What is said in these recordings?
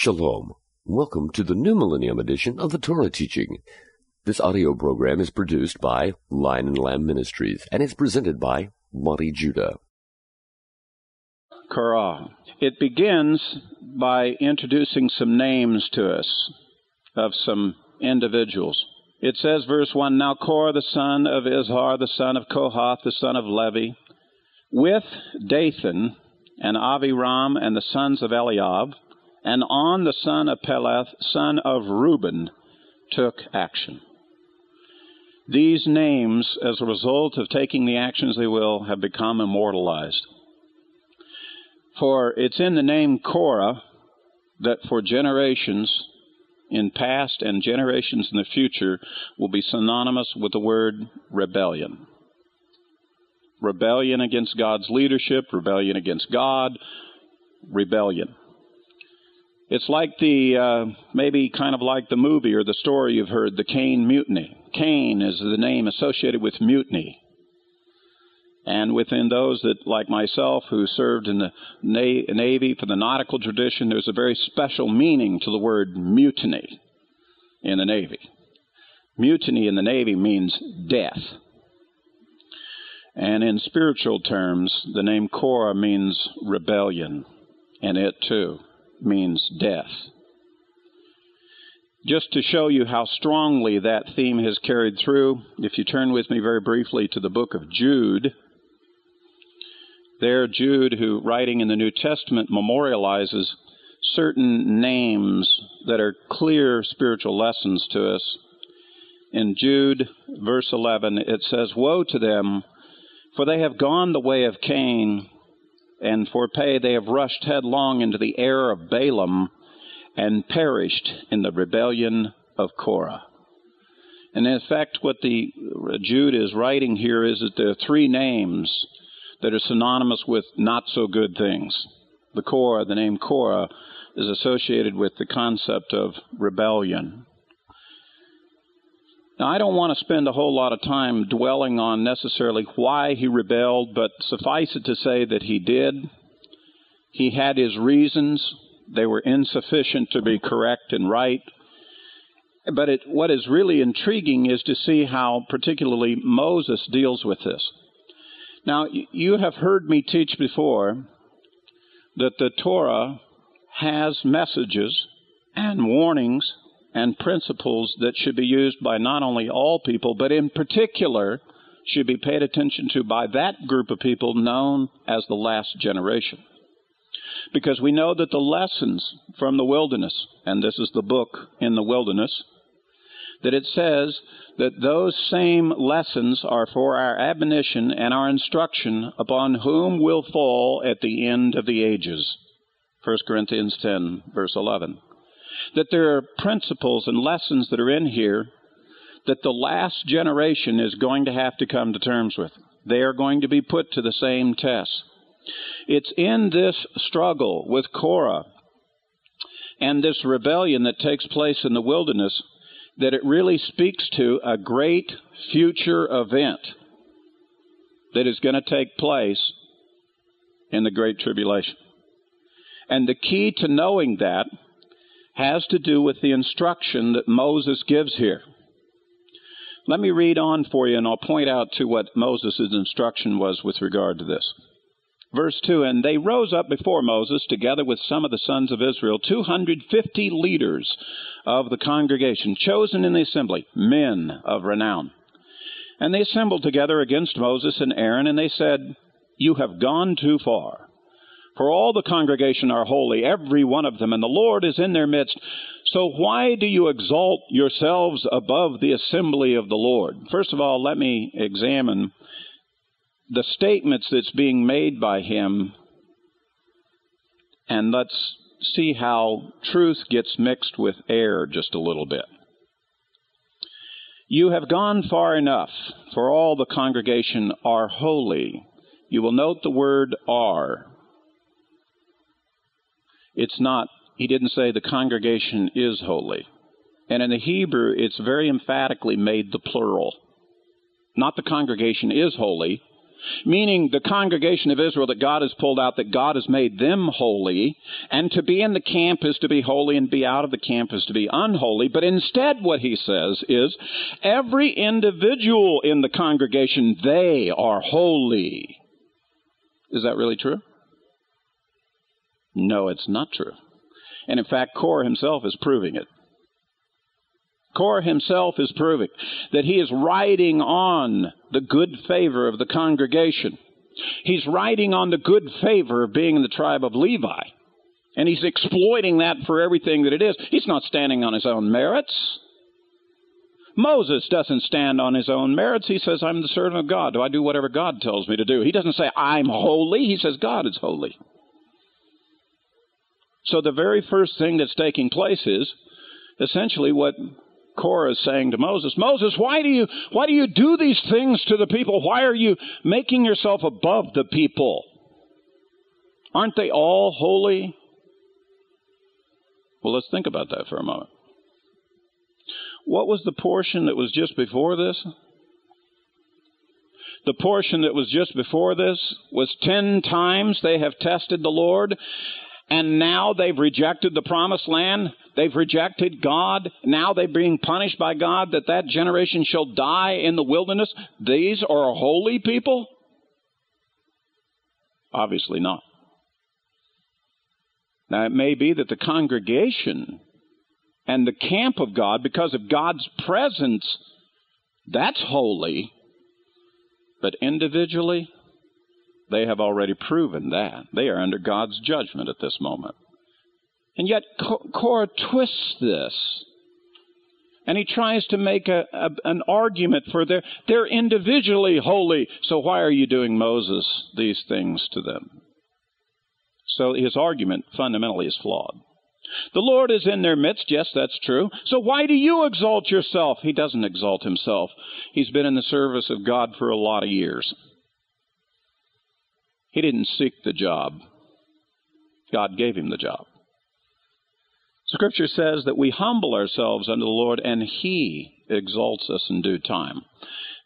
Shalom. Welcome to the New Millennium edition of the Torah teaching. This audio program is produced by Lion and Lamb Ministries and is presented by Monte Judah. Korah. It begins by introducing some names to us of some individuals. It says, verse 1 Now Korah, the son of Izhar, the son of Kohath, the son of Levi, with Dathan and Aviram and the sons of Eliab, and On the son of Peleth, son of Reuben, took action. These names, as a result of taking the actions they will, have become immortalized. For it's in the name Korah that for generations in past and generations in the future will be synonymous with the word rebellion. Rebellion against God's leadership, rebellion against God, rebellion. It's like the, uh, maybe kind of like the movie or the story you've heard, the Caine Mutiny. Caine is the name associated with mutiny. And within those that, like myself, who served in the Navy for the nautical tradition, there's a very special meaning to the word mutiny in the Navy. Mutiny in the Navy means death. And in spiritual terms, the name Korah means rebellion, and it too means death. Just to show you how strongly that theme has carried through, if you turn with me very briefly to the book of Jude, there Jude, who writing in the New Testament memorializes certain names that are clear spiritual lessons to us. In Jude, verse 11, it says, Woe to them, for they have gone the way of Cain and for pay they have rushed headlong into the error of Balaam and perished in the rebellion of Korah. And in fact, what the Jude is writing here is that there are three names that are synonymous with not so good things. The Korah, the name Korah, is associated with the concept of rebellion. Now, I don't want to spend a whole lot of time dwelling on necessarily why he rebelled, but suffice it to say that he did. He had his reasons. They were insufficient to be correct and right. But it, what is really intriguing is to see how, particularly, Moses deals with this. Now, you have heard me teach before that the Torah has messages and warnings and principles that should be used by not only all people, but in particular should be paid attention to by that group of people known as the last generation. Because we know that the lessons from the wilderness, and this is the book in the wilderness, that it says that those same lessons are for our admonition and our instruction upon whom will fall at the end of the ages. 1 Corinthians 10, verse 11 that there are principles and lessons that are in here that the last generation is going to have to come to terms with. They are going to be put to the same test. It's in this struggle with Korah and this rebellion that takes place in the wilderness that it really speaks to a great future event that is going to take place in the Great Tribulation. And the key to knowing that has to do with the instruction that Moses gives here. Let me read on for you, and I'll point out to what Moses' instruction was with regard to this. Verse 2 And they rose up before Moses, together with some of the sons of Israel, 250 leaders of the congregation, chosen in the assembly, men of renown. And they assembled together against Moses and Aaron, and they said, You have gone too far. For all the congregation are holy, every one of them, and the Lord is in their midst. So why do you exalt yourselves above the assembly of the Lord? First of all, let me examine the statements that's being made by him, and let's see how truth gets mixed with error just a little bit. You have gone far enough, for all the congregation are holy. You will note the word are. It's not, he didn't say the congregation is holy. And in the Hebrew, it's very emphatically made the plural. Not the congregation is holy, meaning the congregation of Israel that God has pulled out, that God has made them holy, and to be in the camp is to be holy, and be out of the camp is to be unholy. But instead, what he says is every individual in the congregation, they are holy. Is that really true? No, it's not true. And in fact, Korah himself is proving it. Korah himself is proving that he is riding on the good favor of the congregation. He's riding on the good favor of being in the tribe of Levi. And he's exploiting that for everything that it is. He's not standing on his own merits. Moses doesn't stand on his own merits. He says, I'm the servant of God. Do I do whatever God tells me to do? He doesn't say, I'm holy. He says, God is holy. So the very first thing that's taking place is essentially what Korah is saying to Moses, Moses, why do you why do you do these things to the people? Why are you making yourself above the people? Aren't they all holy? Well, let's think about that for a moment. What was the portion that was just before this? The portion that was just before this was ten times they have tested the Lord, and now they've rejected the promised land. They've rejected God. Now they're being punished by God that that generation shall die in the wilderness. These are holy people? Obviously not. Now it may be that the congregation and the camp of God, because of God's presence, that's holy. But individually, they have already proven that. They are under God's judgment at this moment. And yet, Korah twists this. And he tries to make a, a, an argument for their, they're individually holy, so why are you doing Moses these things to them? So his argument fundamentally is flawed. The Lord is in their midst. Yes, that's true. So why do you exalt yourself? He doesn't exalt himself. He's been in the service of God for a lot of years. He didn't seek the job, God gave him the job. Scripture says that we humble ourselves unto the Lord and He exalts us in due time.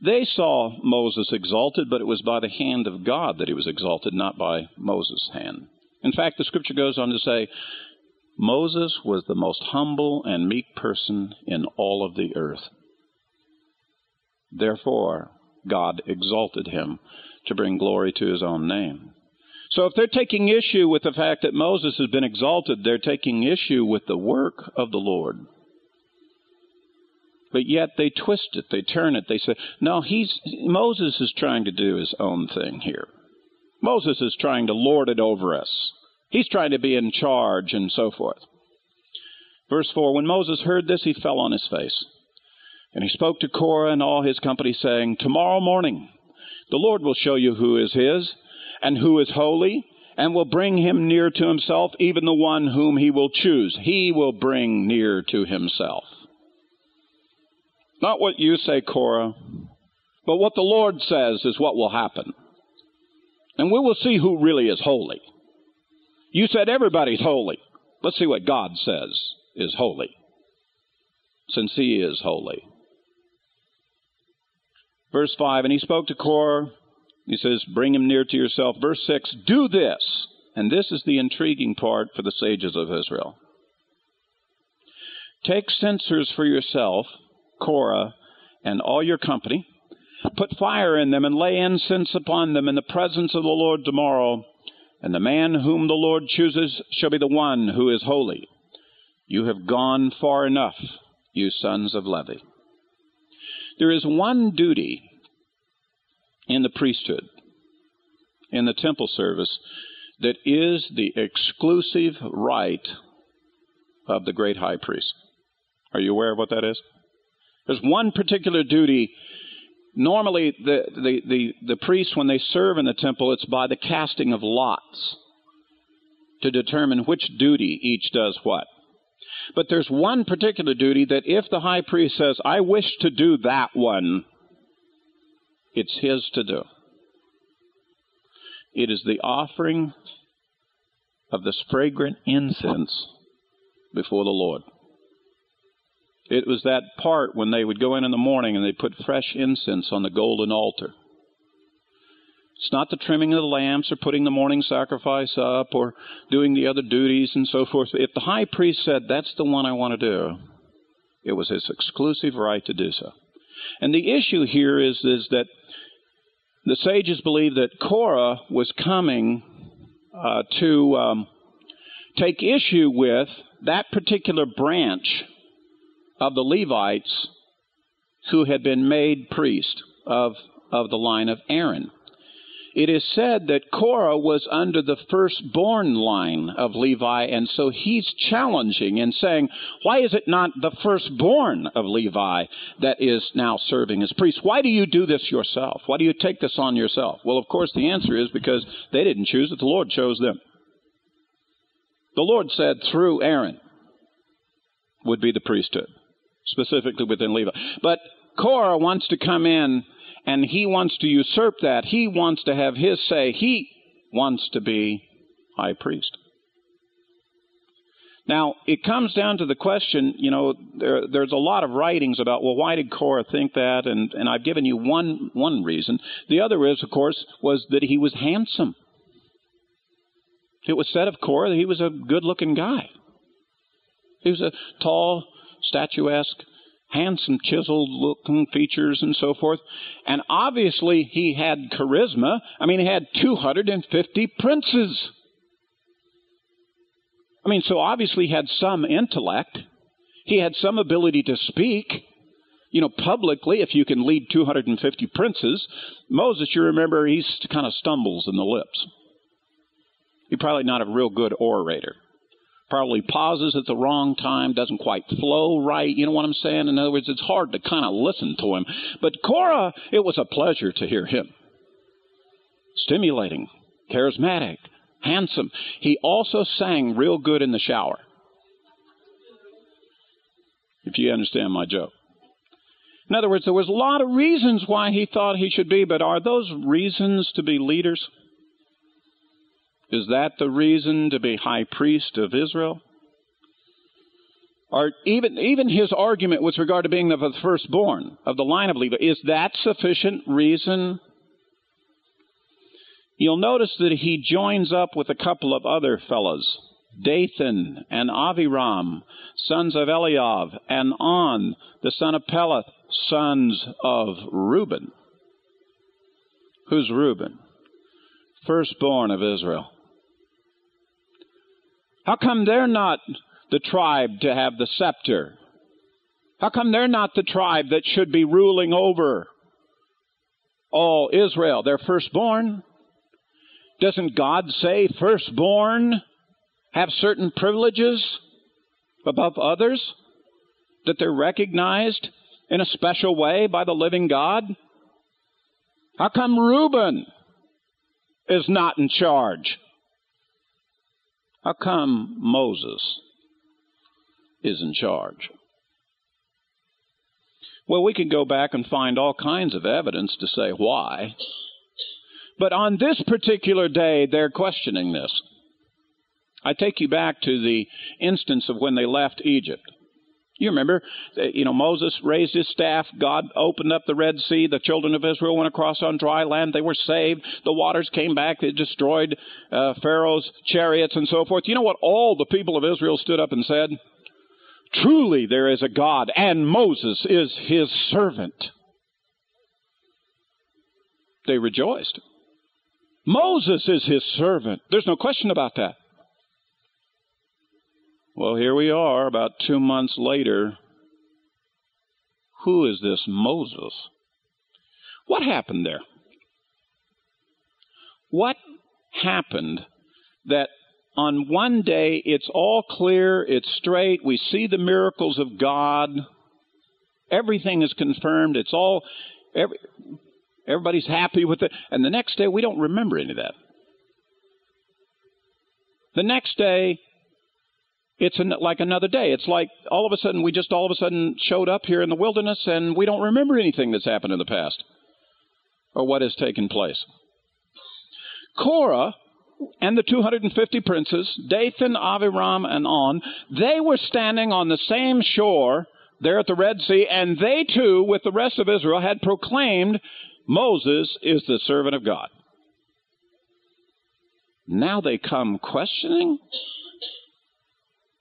They saw Moses exalted, but it was by the hand of God that he was exalted, not by Moses' hand. In fact, the Scripture goes on to say, Moses was the most humble and meek person in all of the earth. Therefore, God exalted him to bring glory to his own name. So if they're taking issue with the fact that Moses has been exalted, they're taking issue with the work of the Lord. But yet they twist it, they turn it, they say, no, he's Moses is trying to do his own thing here. Moses is trying to lord it over us. He's trying to be in charge and so forth. Verse 4 When Moses heard this, he fell on his face. And he spoke to Korah and all his company, saying, Tomorrow morning the Lord will show you who is his and who is holy, and will bring him near to himself, even the one whom he will choose. He will bring near to himself. Not what you say, Korah, but what the Lord says is what will happen. And we will see who really is holy. You said everybody's holy. Let's see what God says is holy, since He is holy. Verse 5 And he spoke to Korah. He says, Bring him near to yourself. Verse 6 Do this. And this is the intriguing part for the sages of Israel. Take censers for yourself, Korah, and all your company. Put fire in them and lay incense upon them in the presence of the Lord tomorrow. And the man whom the Lord chooses shall be the one who is holy. You have gone far enough, you sons of Levi. There is one duty in the priesthood, in the temple service, that is the exclusive right of the great high priest. Are you aware of what that is? There's one particular duty. Normally, the, the, the, the priests, when they serve in the temple, it's by the casting of lots to determine which duty each does what. But there's one particular duty that if the high priest says, I wish to do that one, it's his to do. It is the offering of this fragrant incense before the Lord. It was that part when they would go in in the morning and they put fresh incense on the golden altar. It's not the trimming of the lamps or putting the morning sacrifice up or doing the other duties and so forth. If the high priest said, That's the one I want to do, it was his exclusive right to do so. And the issue here is, is that the sages believe that Korah was coming uh, to um, take issue with that particular branch of the Levites who had been made priest of, of the line of Aaron it is said that Korah was under the firstborn line of Levi, and so he's challenging and saying, Why is it not the firstborn of Levi that is now serving as priest? Why do you do this yourself? Why do you take this on yourself? Well, of course, the answer is because they didn't choose it, the Lord chose them. The Lord said through Aaron would be the priesthood, specifically within Levi. But Korah wants to come in and he wants to usurp that. He wants to have his say. He wants to be high priest. Now, it comes down to the question, you know, there, there's a lot of writings about, well, why did Korah think that? And, and I've given you one, one reason. The other is, of course, was that he was handsome. It was said of Korah that he was a good looking guy. He was a tall, statuesque, handsome, chiseled looking features and so forth. And obviously he had charisma. I mean, he had 250 princes. I mean, so obviously he had some intellect. He had some ability to speak. You know, publicly, if you can lead 250 princes, Moses, you remember, he kind of stumbles in the lips. He's probably not a real good orator probably pauses at the wrong time, doesn't quite flow right. You know what I'm saying? In other words, it's hard to kind of listen to him. But Korah, it was a pleasure to hear him. Stimulating, charismatic, handsome. He also sang real good in the shower. If you understand my joke. In other words, there was a lot of reasons why he thought he should be, but are those reasons to be leaders? Is that the reason to be high priest of Israel? Or even, even his argument with regard to being the firstborn of the line of Levi, is that sufficient reason? You'll notice that he joins up with a couple of other fellows, Dathan and Aviram, sons of Eliav, and On, the son of Peleth, sons of Reuben. Who's Reuben? Firstborn of Israel. How come they're not the tribe to have the scepter? How come they're not the tribe that should be ruling over all Israel? They're firstborn. Doesn't God say firstborn have certain privileges above others? That they're recognized in a special way by the living God? How come Reuben is not in charge? How come Moses is in charge? Well, we could go back and find all kinds of evidence to say why. But on this particular day, they're questioning this. I take you back to the instance of when they left Egypt. You remember, you know, Moses raised his staff. God opened up the Red Sea. The children of Israel went across on dry land. They were saved. The waters came back. They destroyed uh, Pharaoh's chariots and so forth. You know what? All the people of Israel stood up and said, Truly there is a God, and Moses is his servant. They rejoiced. Moses is his servant. There's no question about that. Well, here we are about two months later. Who is this Moses? What happened there? What happened that on one day it's all clear, it's straight, we see the miracles of God, everything is confirmed, it's all, every, everybody's happy with it, and the next day we don't remember any of that. The next day, it's an, like another day. It's like all of a sudden we just all of a sudden showed up here in the wilderness and we don't remember anything that's happened in the past or what has taken place. Korah and the 250 princes, Dathan, Aviram, and On, they were standing on the same shore there at the Red Sea, and they too, with the rest of Israel, had proclaimed Moses is the servant of God. Now they come questioning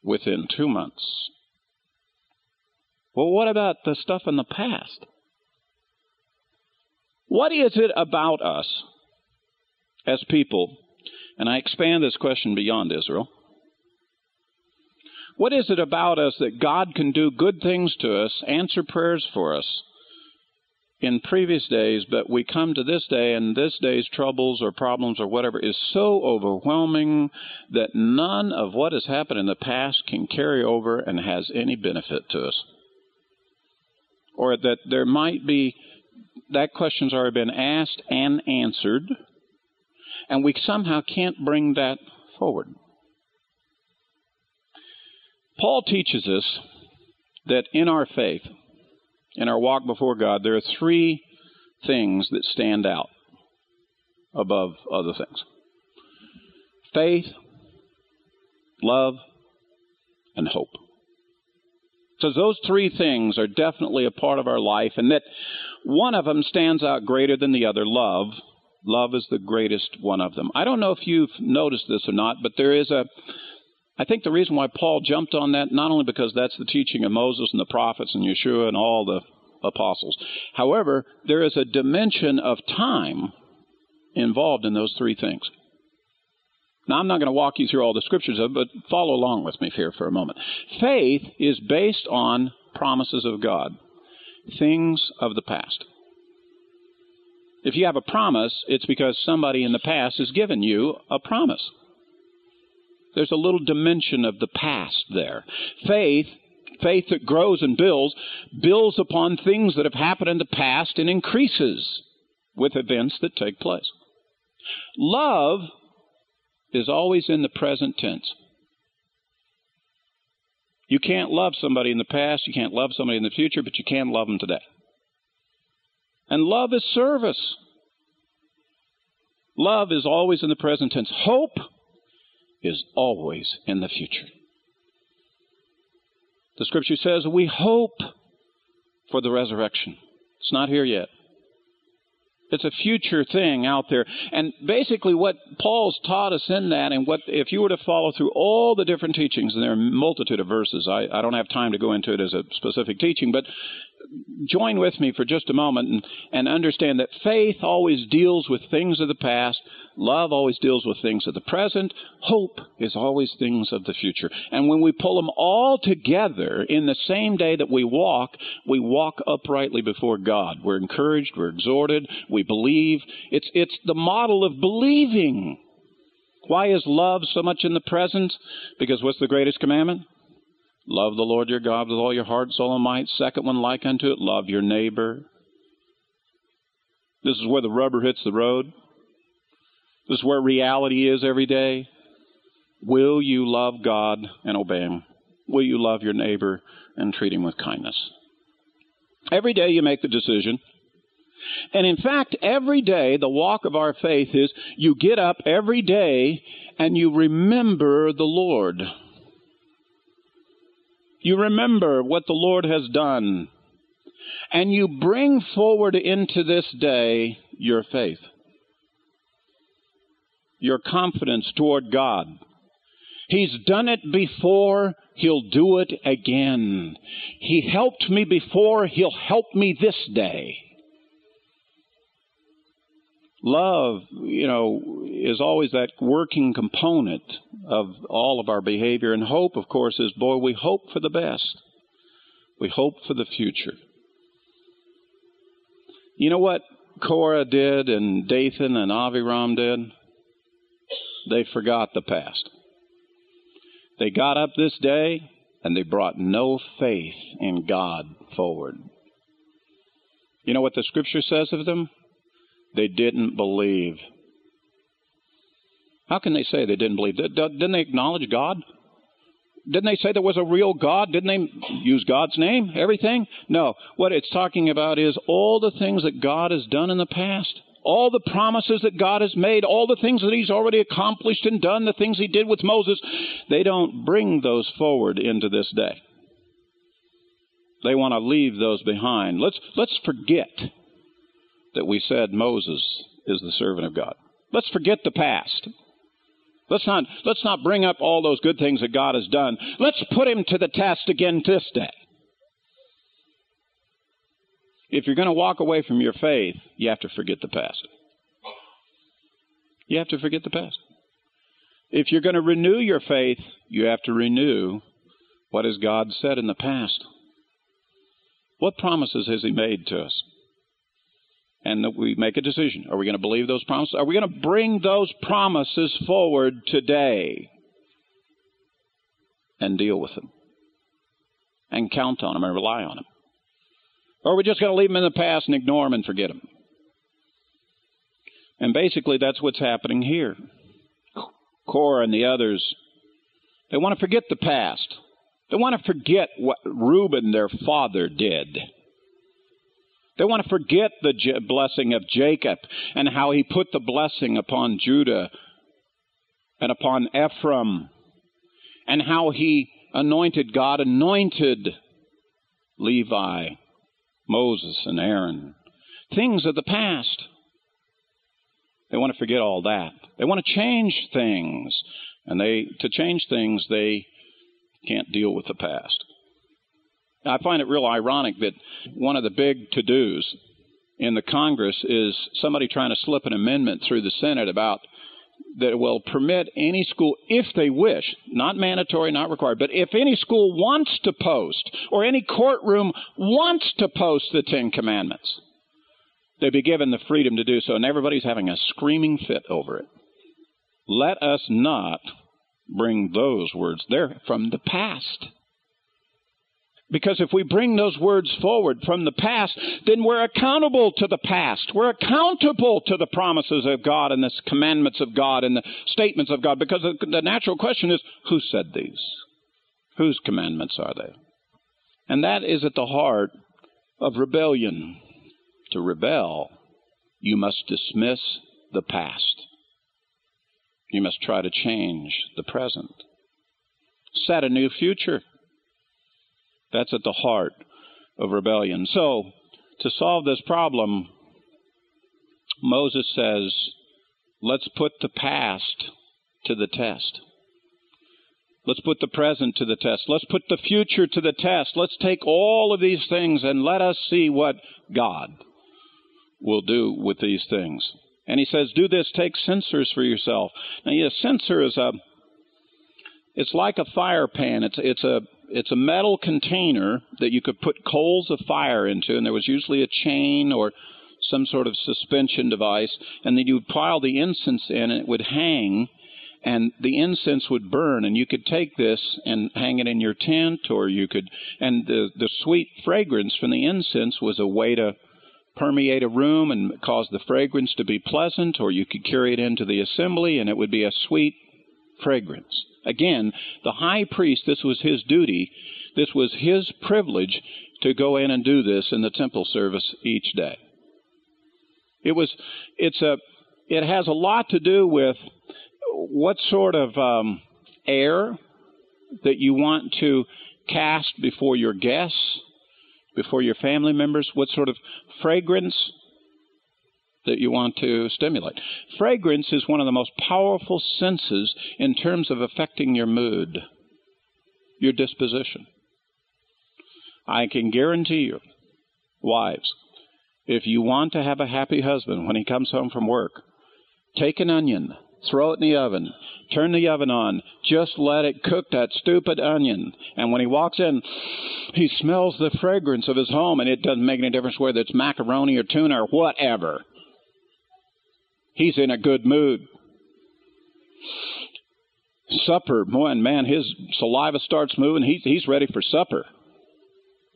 within two months. Well, what about the stuff in the past? What is it about us as people? And I expand this question beyond Israel. What is it about us that God can do good things to us, answer prayers for us in previous days, but we come to this day and this day's troubles or problems or whatever is so overwhelming that none of what has happened in the past can carry over and has any benefit to us? Or that there might be that question's already been asked and answered, and we somehow can't bring that forward. Paul teaches us that in our faith, in our walk before God, there are three things that stand out above other things faith, love, and hope. So those three things are definitely a part of our life, and that one of them stands out greater than the other love. Love is the greatest one of them. I don't know if you've noticed this or not, but there is a I think the reason why Paul jumped on that, not only because that's the teaching of Moses and the prophets and Yeshua and all the apostles. However, there is a dimension of time involved in those three things. Now, I'm not going to walk you through all the scriptures of it, but follow along with me here for a moment. Faith is based on promises of God, things of the past. If you have a promise, it's because somebody in the past has given you a promise. There's a little dimension of the past there. Faith, faith that grows and builds, builds upon things that have happened in the past and increases with events that take place. Love is always in the present tense. You can't love somebody in the past, you can't love somebody in the future, but you can love them today. And love is service. Love is always in the present tense. Hope is always in the future. The scripture says we hope for the resurrection. It's not here yet. It's a future thing out there. And basically what Paul's taught us in that and what if you were to follow through all the different teachings, and there are a multitude of verses, I, I don't have time to go into it as a specific teaching, but join with me for just a moment and, and understand that faith always deals with things of the past, love always deals with things of the present, hope is always things of the future. And when we pull them all together in the same day that we walk, we walk uprightly before God. We're encouraged, we're exhorted, we believe. It's, it's the model of believing. Why is love so much in the present? Because what's the greatest commandment? Love the Lord your God with all your heart, soul, and might. Second one, like unto it, love your neighbor. This is where the rubber hits the road. This is where reality is every day. Will you love God and obey Him? Will you love your neighbor and treat him with kindness? Every day you make the decision. And in fact, every day the walk of our faith is you get up every day and you remember the Lord. You remember what the Lord has done. And you bring forward into this day your faith, your confidence toward God. He's done it before, He'll do it again. He helped me before, He'll help me this day. Love, you know, is always that working component of all of our behavior. And hope, of course, is boy, we hope for the best. We hope for the future. You know what Korah did and Dathan and Aviram did? They forgot the past. They got up this day and they brought no faith in God forward. You know what the scripture says of them? They didn't believe. How can they say they didn't believe? Didn't they acknowledge God? Didn't they say there was a real God? Didn't they use God's name? Everything? No. What it's talking about is all the things that God has done in the past. All the promises that God has made, all the things that He's already accomplished and done, the things He did with Moses, they don't bring those forward into this day. They want to leave those behind. Let's, let's forget that we said Moses is the servant of God. Let's forget the past. Let's not, let's not bring up all those good things that God has done. Let's put him to the test again this day. If you're going to walk away from your faith, you have to forget the past. You have to forget the past. If you're going to renew your faith, you have to renew what has God said in the past. What promises has He made to us? And we make a decision. Are we going to believe those promises? Are we going to bring those promises forward today and deal with them and count on them and rely on them? Or are we just going to leave them in the past and ignore them and forget them? And basically, that's what's happening here. Korah and the others, they want to forget the past. They want to forget what Reuben, their father, did. They want to forget the blessing of Jacob and how he put the blessing upon Judah and upon Ephraim and how he anointed, God anointed Levi, Moses, and Aaron. Things of the past. They want to forget all that. They want to change things. And they to change things they can't deal with the past. I find it real ironic that one of the big to dos in the Congress is somebody trying to slip an amendment through the Senate about that will permit any school, if they wish, not mandatory, not required, but if any school wants to post or any courtroom wants to post the Ten Commandments, they'd be given the freedom to do so. And everybody's having a screaming fit over it. Let us not bring those words. They're from the past. Because if we bring those words forward from the past, then we're accountable to the past. We're accountable to the promises of God and the commandments of God and the statements of God. Because the natural question is, who said these? Whose commandments are they? And that is at the heart of rebellion. To rebel, you must dismiss the past. You must try to change the present. Set a new future. That's at the heart of rebellion. So, to solve this problem, Moses says, let's put the past to the test. Let's put the present to the test. Let's put the future to the test. Let's take all of these things and let us see what God will do with these things. And he says, do this, take censers for yourself. Now, a censer is a, it's like a fire pan. It's, it's a, it's a metal container that you could put coals of fire into, and there was usually a chain or some sort of suspension device, and then you would pile the incense in, and it would hang, and the incense would burn, and you could take this and hang it in your tent, or you could, and the the sweet fragrance from the incense was a way to permeate a room and cause the fragrance to be pleasant, or you could carry it into the assembly, and it would be a sweet fragrance. Again, the high priest, this was his duty, this was his privilege to go in and do this in the temple service each day. It was, it's a, it has a lot to do with what sort of um, air that you want to cast before your guests, before your family members, what sort of fragrance that you want to stimulate. Fragrance is one of the most powerful senses in terms of affecting your mood, your disposition. I can guarantee you, wives, if you want to have a happy husband when he comes home from work, take an onion, throw it in the oven, turn the oven on, just let it cook that stupid onion. And when he walks in, he smells the fragrance of his home, and it doesn't make any difference whether it's macaroni or tuna or whatever. He's in a good mood. Supper, boy, man, his saliva starts moving. He's, he's ready for supper.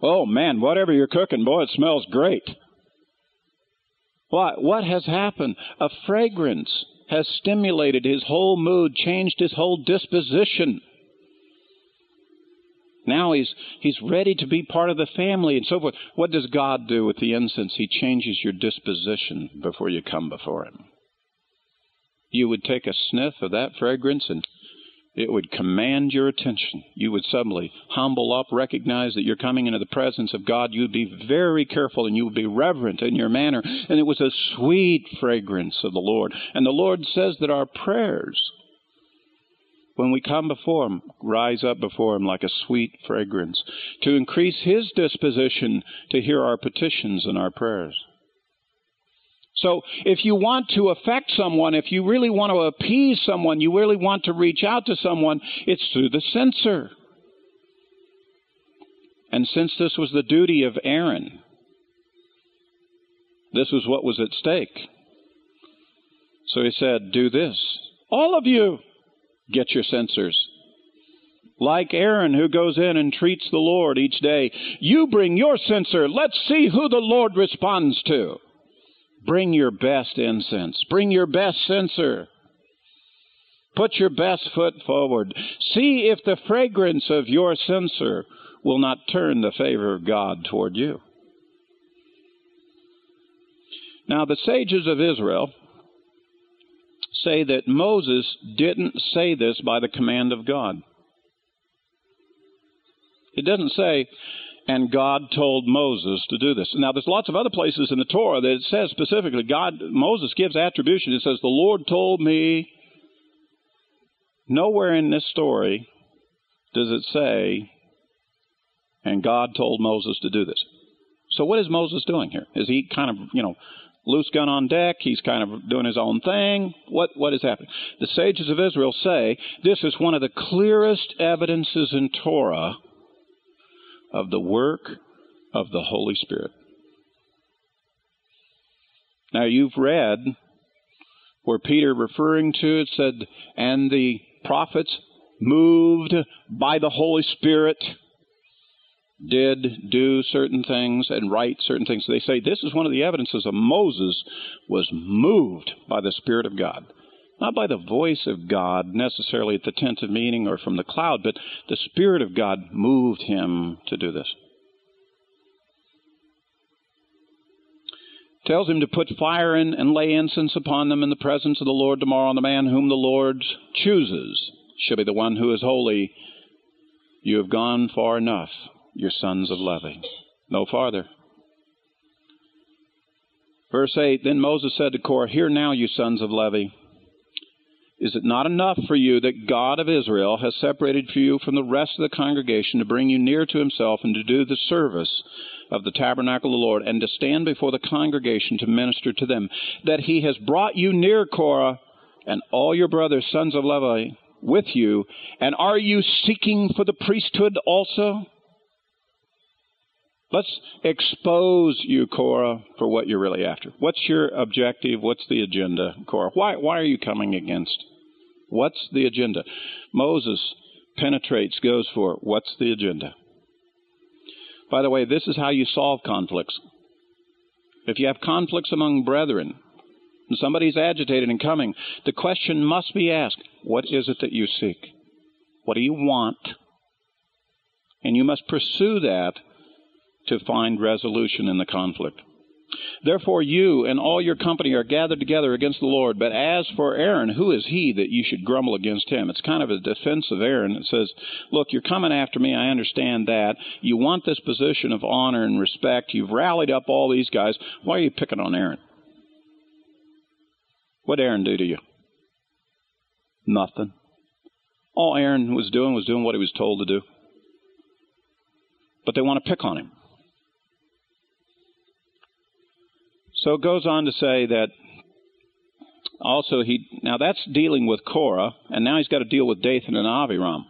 Oh, man, whatever you're cooking, boy, it smells great. What, what has happened? A fragrance has stimulated his whole mood, changed his whole disposition. Now he's he's ready to be part of the family and so forth. What does God do with the incense? He changes your disposition before you come before him you would take a sniff of that fragrance and it would command your attention. You would suddenly humble up, recognize that you're coming into the presence of God. You would be very careful and you would be reverent in your manner. And it was a sweet fragrance of the Lord. And the Lord says that our prayers when we come before him, rise up before him like a sweet fragrance, to increase his disposition to hear our petitions and our prayers. So if you want to affect someone, if you really want to appease someone, you really want to reach out to someone, it's through the censer. And since this was the duty of Aaron, this was what was at stake. So he said, Do this. All of you, get your censers. Like Aaron, who goes in and treats the Lord each day, you bring your censer. Let's see who the Lord responds to. Bring your best incense. Bring your best censer. Put your best foot forward. See if the fragrance of your censer will not turn the favor of God toward you. Now, the sages of Israel say that Moses didn't say this by the command of God. It doesn't say, and God told Moses to do this. Now, there's lots of other places in the Torah that it says specifically, God, Moses gives attribution. It says, the Lord told me. Nowhere in this story does it say, and God told Moses to do this. So what is Moses doing here? Is he kind of, you know, loose gun on deck? He's kind of doing his own thing? What what is happening? The sages of Israel say this is one of the clearest evidences in Torah of the work of the Holy Spirit. Now you've read where Peter referring to it said, and the prophets moved by the Holy Spirit did do certain things and write certain things. They say this is one of the evidences of Moses was moved by the Spirit of God. Not by the voice of God necessarily at the tent of meeting or from the cloud, but the Spirit of God moved him to do this. Tells him to put fire in and lay incense upon them in the presence of the Lord tomorrow, and the man whom the Lord chooses shall be the one who is holy. You have gone far enough your sons of Levi. No farther. Verse 8 Then Moses said to Korah, Hear now, you sons of Levi. Is it not enough for you that God of Israel has separated for you from the rest of the congregation to bring you near to himself and to do the service of the tabernacle of the Lord and to stand before the congregation to minister to them? That he has brought you near, Korah, and all your brothers, sons of Levi, with you, and are you seeking for the priesthood also? Let's expose you, Korah, for what you're really after. What's your objective? What's the agenda, Korah? Why, why are you coming against? What's the agenda? Moses penetrates, goes for what's the agenda? By the way, this is how you solve conflicts. If you have conflicts among brethren, and somebody's agitated and coming, the question must be asked what is it that you seek? What do you want? And you must pursue that to find resolution in the conflict. Therefore, you and all your company are gathered together against the Lord. But as for Aaron, who is he that you should grumble against him? It's kind of a defense of Aaron. It says, Look, you're coming after me. I understand that. You want this position of honor and respect. You've rallied up all these guys. Why are you picking on Aaron? What'd Aaron do to you? Nothing. All Aaron was doing was doing what he was told to do. But they want to pick on him. So it goes on to say that also he now that's dealing with Korah, and now he's got to deal with Dathan and Abiram.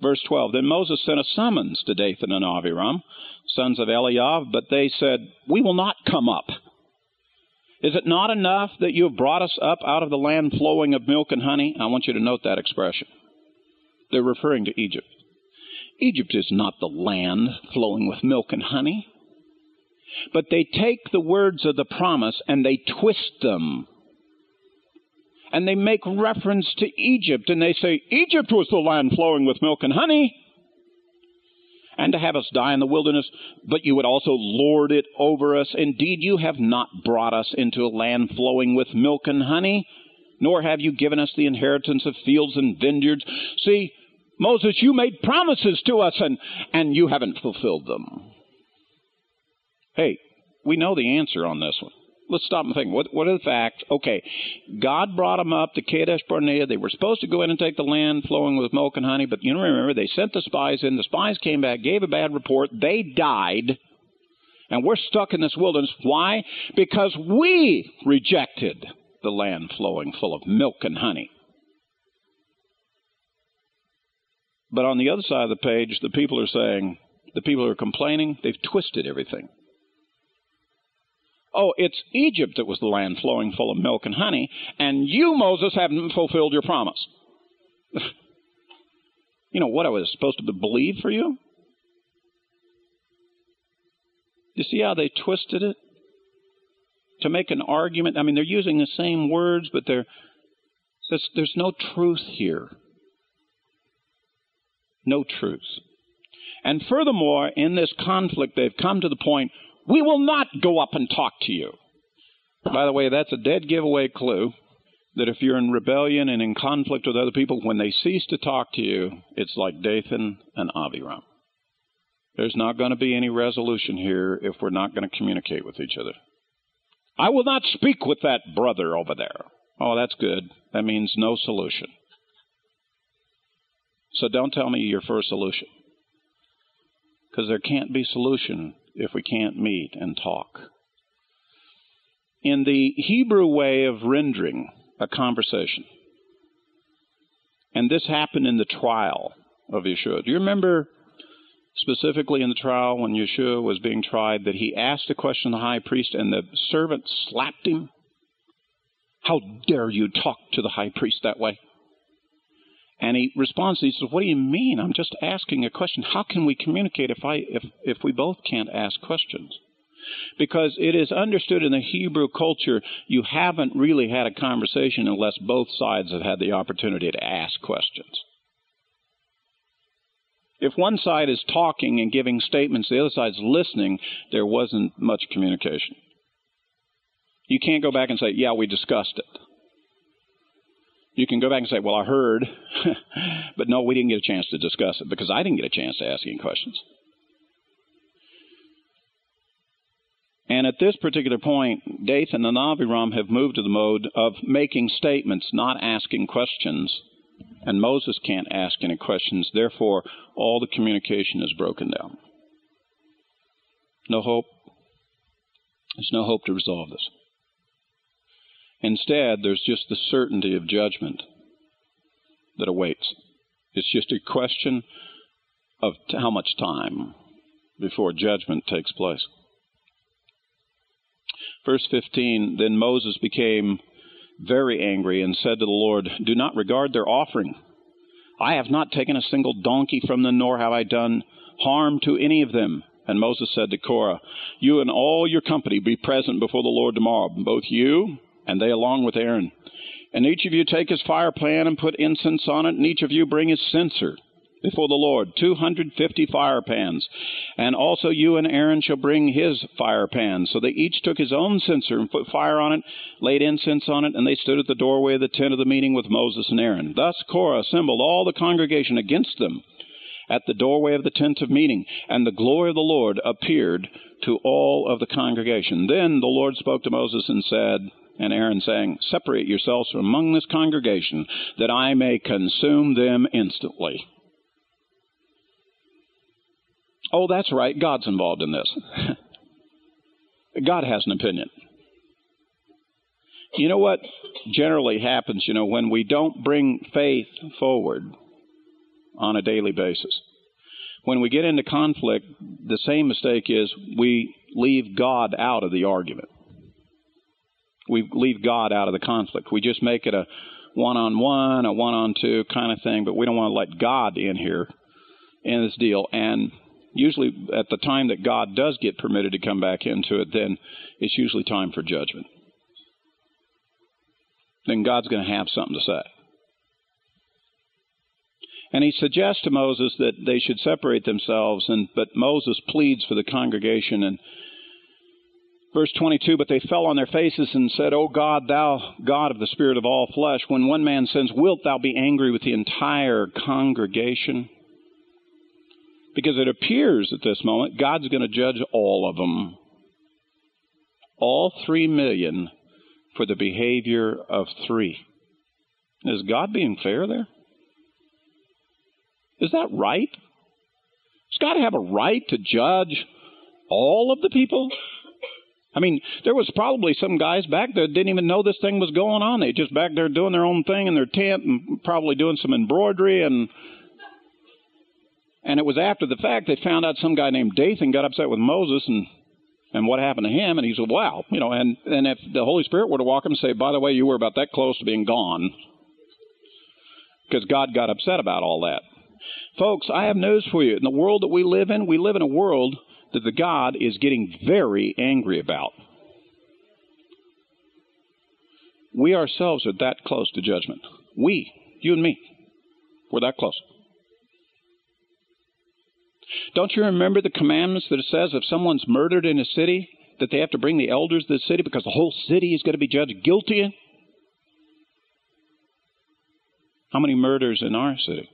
Verse 12 Then Moses sent a summons to Dathan and Abiram, sons of Eliab, but they said, We will not come up. Is it not enough that you have brought us up out of the land flowing of milk and honey? I want you to note that expression. They're referring to Egypt. Egypt is not the land flowing with milk and honey. But they take the words of the promise and they twist them. And they make reference to Egypt and they say, Egypt was the land flowing with milk and honey. And to have us die in the wilderness, but you would also lord it over us. Indeed, you have not brought us into a land flowing with milk and honey, nor have you given us the inheritance of fields and vineyards. See, Moses, you made promises to us and, and you haven't fulfilled them. Hey, we know the answer on this one. Let's stop and think. What, what are the facts? Okay, God brought them up to Kadesh Barnea. They were supposed to go in and take the land flowing with milk and honey, but you know, remember, they sent the spies in. The spies came back, gave a bad report. They died. And we're stuck in this wilderness. Why? Because we rejected the land flowing full of milk and honey. But on the other side of the page, the people are saying, the people are complaining, they've twisted everything. Oh, it's Egypt that was the land flowing full of milk and honey, and you, Moses, haven't fulfilled your promise. you know what I was supposed to believe for you? You see how they twisted it? To make an argument. I mean, they're using the same words, but they're, there's, there's no truth here. No truth. And furthermore, in this conflict, they've come to the point we will not go up and talk to you. By the way, that's a dead giveaway clue that if you're in rebellion and in conflict with other people, when they cease to talk to you, it's like Dathan and Abiram. There's not going to be any resolution here if we're not going to communicate with each other. I will not speak with that brother over there. Oh, that's good. That means no solution. So don't tell me your first solution. Because there can't be solution if we can't meet and talk. In the Hebrew way of rendering a conversation, and this happened in the trial of Yeshua. Do you remember specifically in the trial when Yeshua was being tried that he asked a question to the high priest and the servant slapped him? How dare you talk to the high priest that way? And he responds, he says, What do you mean? I'm just asking a question. How can we communicate if, I, if, if we both can't ask questions? Because it is understood in the Hebrew culture, you haven't really had a conversation unless both sides have had the opportunity to ask questions. If one side is talking and giving statements, the other side's listening, there wasn't much communication. You can't go back and say, Yeah, we discussed it you can go back and say, Well, I heard, but no, we didn't get a chance to discuss it because I didn't get a chance to ask any questions. And at this particular point, Dathan and Abiram have moved to the mode of making statements, not asking questions. And Moses can't ask any questions. Therefore, all the communication is broken down. No hope. There's no hope to resolve this. Instead, there's just the certainty of judgment that awaits. It's just a question of how much time before judgment takes place. Verse 15 Then Moses became very angry and said to the Lord, Do not regard their offering. I have not taken a single donkey from them, nor have I done harm to any of them. And Moses said to Korah, You and all your company be present before the Lord tomorrow, both you and they along with Aaron. And each of you take his fire pan and put incense on it, and each of you bring his censer before the Lord, 250 fire pans. And also you and Aaron shall bring his fire pan. So they each took his own censer and put fire on it, laid incense on it, and they stood at the doorway of the tent of the meeting with Moses and Aaron. Thus Korah assembled all the congregation against them at the doorway of the tent of meeting, and the glory of the Lord appeared to all of the congregation. Then the Lord spoke to Moses and said, and Aaron saying, Separate yourselves from among this congregation, that I may consume them instantly. Oh, that's right, God's involved in this. God has an opinion. You know what generally happens, you know, when we don't bring faith forward on a daily basis? When we get into conflict, the same mistake is we leave God out of the argument we leave God out of the conflict. We just make it a one on one, a one on two kind of thing, but we don't want to let God in here in this deal. And usually, at the time that God does get permitted to come back into it, then it's usually time for judgment. Then God's going to have something to say. And he suggests to Moses that they should separate themselves, and but Moses pleads for the congregation and Verse 22 But they fell on their faces and said, O God, thou God of the Spirit of all flesh, when one man sins, wilt thou be angry with the entire congregation? Because it appears at this moment God's going to judge all of them. all three million for the behavior of three. Is God being fair there? Is that right? Does God have a right to judge all of the people? I mean, there was probably some guys back there that didn't even know this thing was going on. They just back there doing their own thing in their tent and probably doing some embroidery and and it was after the fact they found out some guy named Dathan got upset with Moses and and what happened to him and he said, Wow, you know, and, and if the Holy Spirit were to walk him and say, By the way, you were about that close to being gone because God got upset about all that. Folks, I have news for you. In the world that we live in, we live in a world that the God is getting very angry about. We ourselves are that close to judgment. We, you and me, we're that close. Don't you remember the commandments that it says if someone's murdered in a city, that they have to bring the elders of the city because the whole city is going to be judged guilty? How many murders in our city?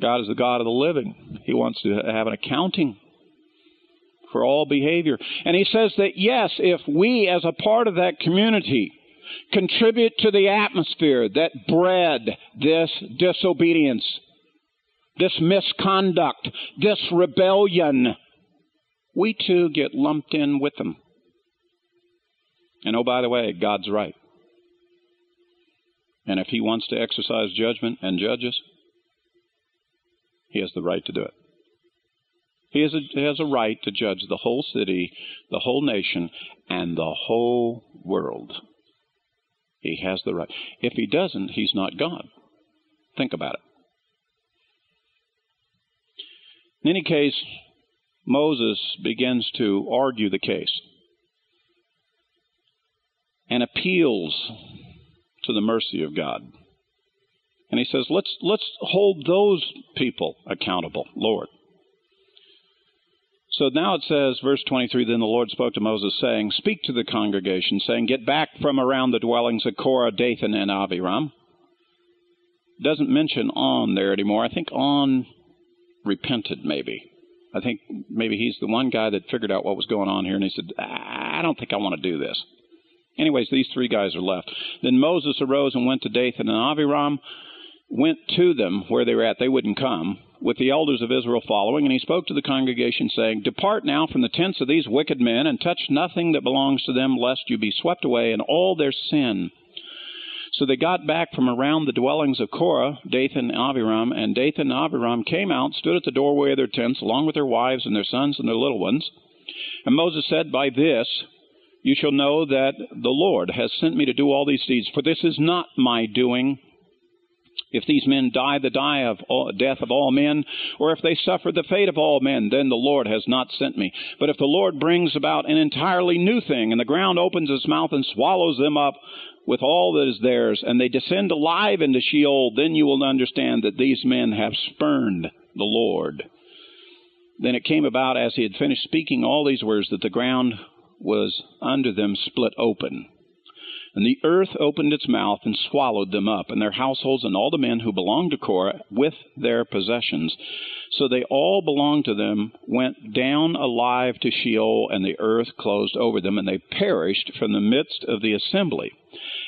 God is the God of the living. He wants to have an accounting for all behavior. And he says that yes, if we as a part of that community contribute to the atmosphere that bred this disobedience, this misconduct, this rebellion, we too get lumped in with them. And oh, by the way, God's right. And if he wants to exercise judgment and judge us, he has the right to do it. He has, a, he has a right to judge the whole city, the whole nation, and the whole world. He has the right. If he doesn't, he's not God. Think about it. In any case, Moses begins to argue the case and appeals to the mercy of God. And he says, let's, let's hold those people accountable, Lord. So now it says, verse 23 Then the Lord spoke to Moses, saying, Speak to the congregation, saying, Get back from around the dwellings of Korah, Dathan, and Abiram. Doesn't mention On there anymore. I think On repented, maybe. I think maybe he's the one guy that figured out what was going on here, and he said, I don't think I want to do this. Anyways, these three guys are left. Then Moses arose and went to Dathan and Abiram went to them where they were at, they wouldn't come, with the elders of Israel following, and he spoke to the congregation, saying, Depart now from the tents of these wicked men, and touch nothing that belongs to them, lest you be swept away in all their sin. So they got back from around the dwellings of Korah, Dathan and Abiram, and Dathan and Abiram came out, stood at the doorway of their tents, along with their wives and their sons and their little ones. And Moses said, By this you shall know that the Lord has sent me to do all these deeds, for this is not my doing, if these men die the die of all, death of all men, or if they suffer the fate of all men, then the Lord has not sent me. But if the Lord brings about an entirely new thing, and the ground opens its mouth and swallows them up with all that is theirs, and they descend alive into Sheol, then you will understand that these men have spurned the Lord. Then it came about as he had finished speaking all these words that the ground was under them split open and the earth opened its mouth and swallowed them up, and their households, and all the men who belonged to Korah with their possessions. So they all belonged to them, went down alive to Sheol, and the earth closed over them, and they perished from the midst of the assembly.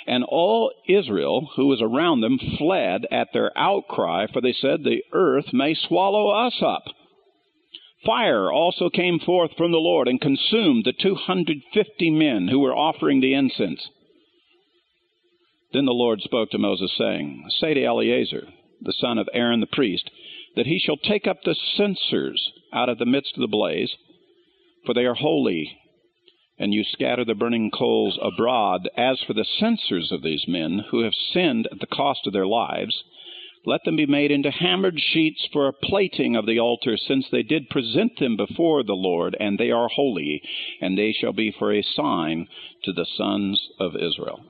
And all Israel who was around them fled at their outcry, for they said, The earth may swallow us up. Fire also came forth from the Lord and consumed the 250 men who were offering the incense. Then the Lord spoke to Moses, saying, Say to Eleazar, the son of Aaron the priest, that he shall take up the censers out of the midst of the blaze, for they are holy, and you scatter the burning coals abroad. As for the censers of these men, who have sinned at the cost of their lives, let them be made into hammered sheets for a plating of the altar, since they did present them before the Lord, and they are holy, and they shall be for a sign to the sons of Israel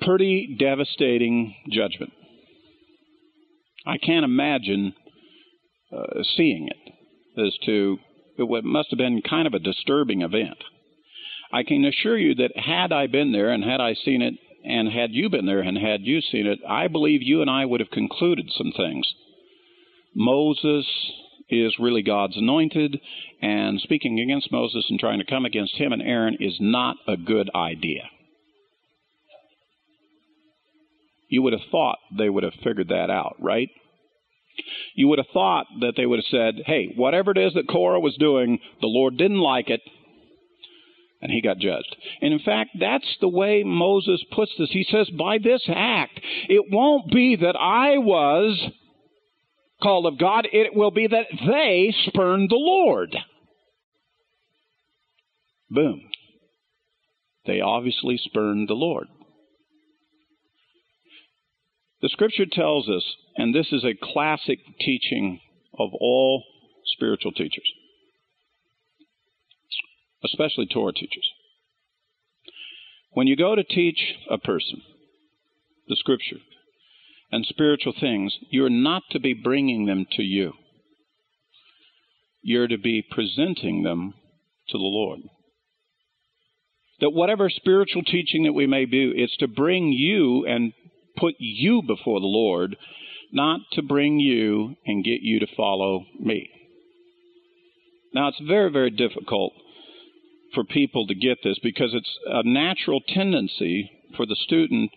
pretty devastating judgment. I can't imagine uh, seeing it as to it must have been kind of a disturbing event. I can assure you that had I been there and had I seen it, and had you been there and had you seen it, I believe you and I would have concluded some things. Moses is really God's anointed, and speaking against Moses and trying to come against him and Aaron is not a good idea. You would have thought they would have figured that out, right? You would have thought that they would have said, hey, whatever it is that Korah was doing, the Lord didn't like it, and he got judged. And in fact, that's the way Moses puts this. He says, by this act, it won't be that I was called of God, it will be that they spurned the Lord. Boom. They obviously spurned the Lord. The scripture tells us, and this is a classic teaching of all spiritual teachers, especially Torah teachers. When you go to teach a person the scripture and spiritual things, you're not to be bringing them to you. You're to be presenting them to the Lord. That whatever spiritual teaching that we may do, it's to bring you and put you before the Lord, not to bring you and get you to follow me. Now, it's very, very difficult for people to get this because it's a natural tendency for the student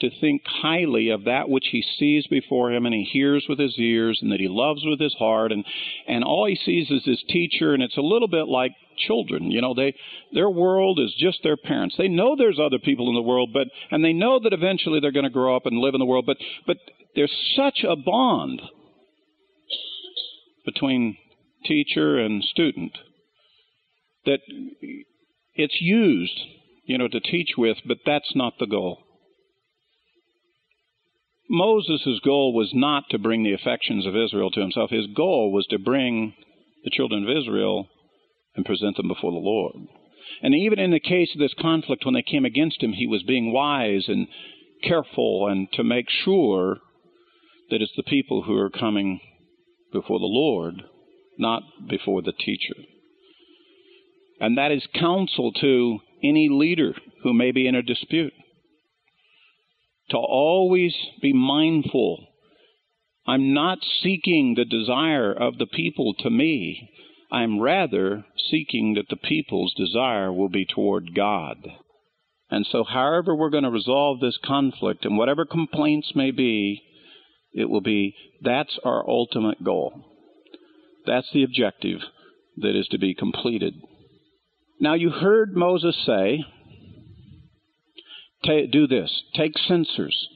to think highly of that which he sees before him and he hears with his ears and that he loves with his heart. And and all he sees is his teacher and it's a little bit like children you know they their world is just their parents. They know there's other people in the world but and they know that eventually they're going to grow up and live in the world but but there's such a bond between teacher and student that it's used you know to teach with but that's not the goal Moses' goal was not to bring the affections of Israel to himself. His goal was to bring the children of Israel and present them before the Lord. And even in the case of this conflict, when they came against him, he was being wise and careful and to make sure that it's the people who are coming before the Lord, not before the teacher. And that is counsel to any leader who may be in a dispute to always be mindful. I'm not seeking the desire of the people to me. I'm rather seeking that the people's desire will be toward God. And so, however, we're going to resolve this conflict and whatever complaints may be, it will be that's our ultimate goal. That's the objective that is to be completed. Now, you heard Moses say, ta- do this. Take censers.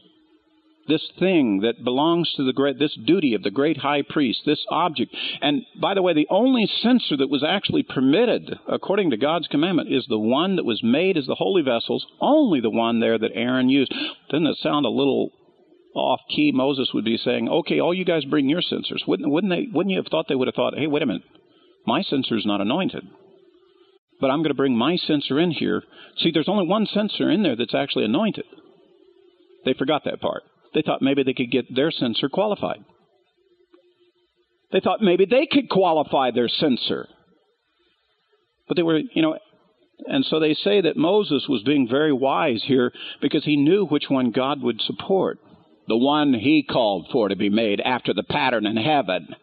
This thing that belongs to the great, this duty of the great high priest, this object. And by the way, the only censer that was actually permitted, according to God's commandment, is the one that was made as the holy vessels, only the one there that Aaron used. Doesn't it sound a little off key? Moses would be saying, okay, all you guys bring your censers. Wouldn't, wouldn't they, wouldn't you have thought they would have thought, hey, wait a minute, my censer is not anointed but I'm going to bring my censer in here. See, there's only one censer in there that's actually anointed. They forgot that part. They thought maybe they could get their censer qualified. They thought maybe they could qualify their censer. But they were, you know, and so they say that Moses was being very wise here because he knew which one God would support. The one he called for to be made after the pattern in heaven,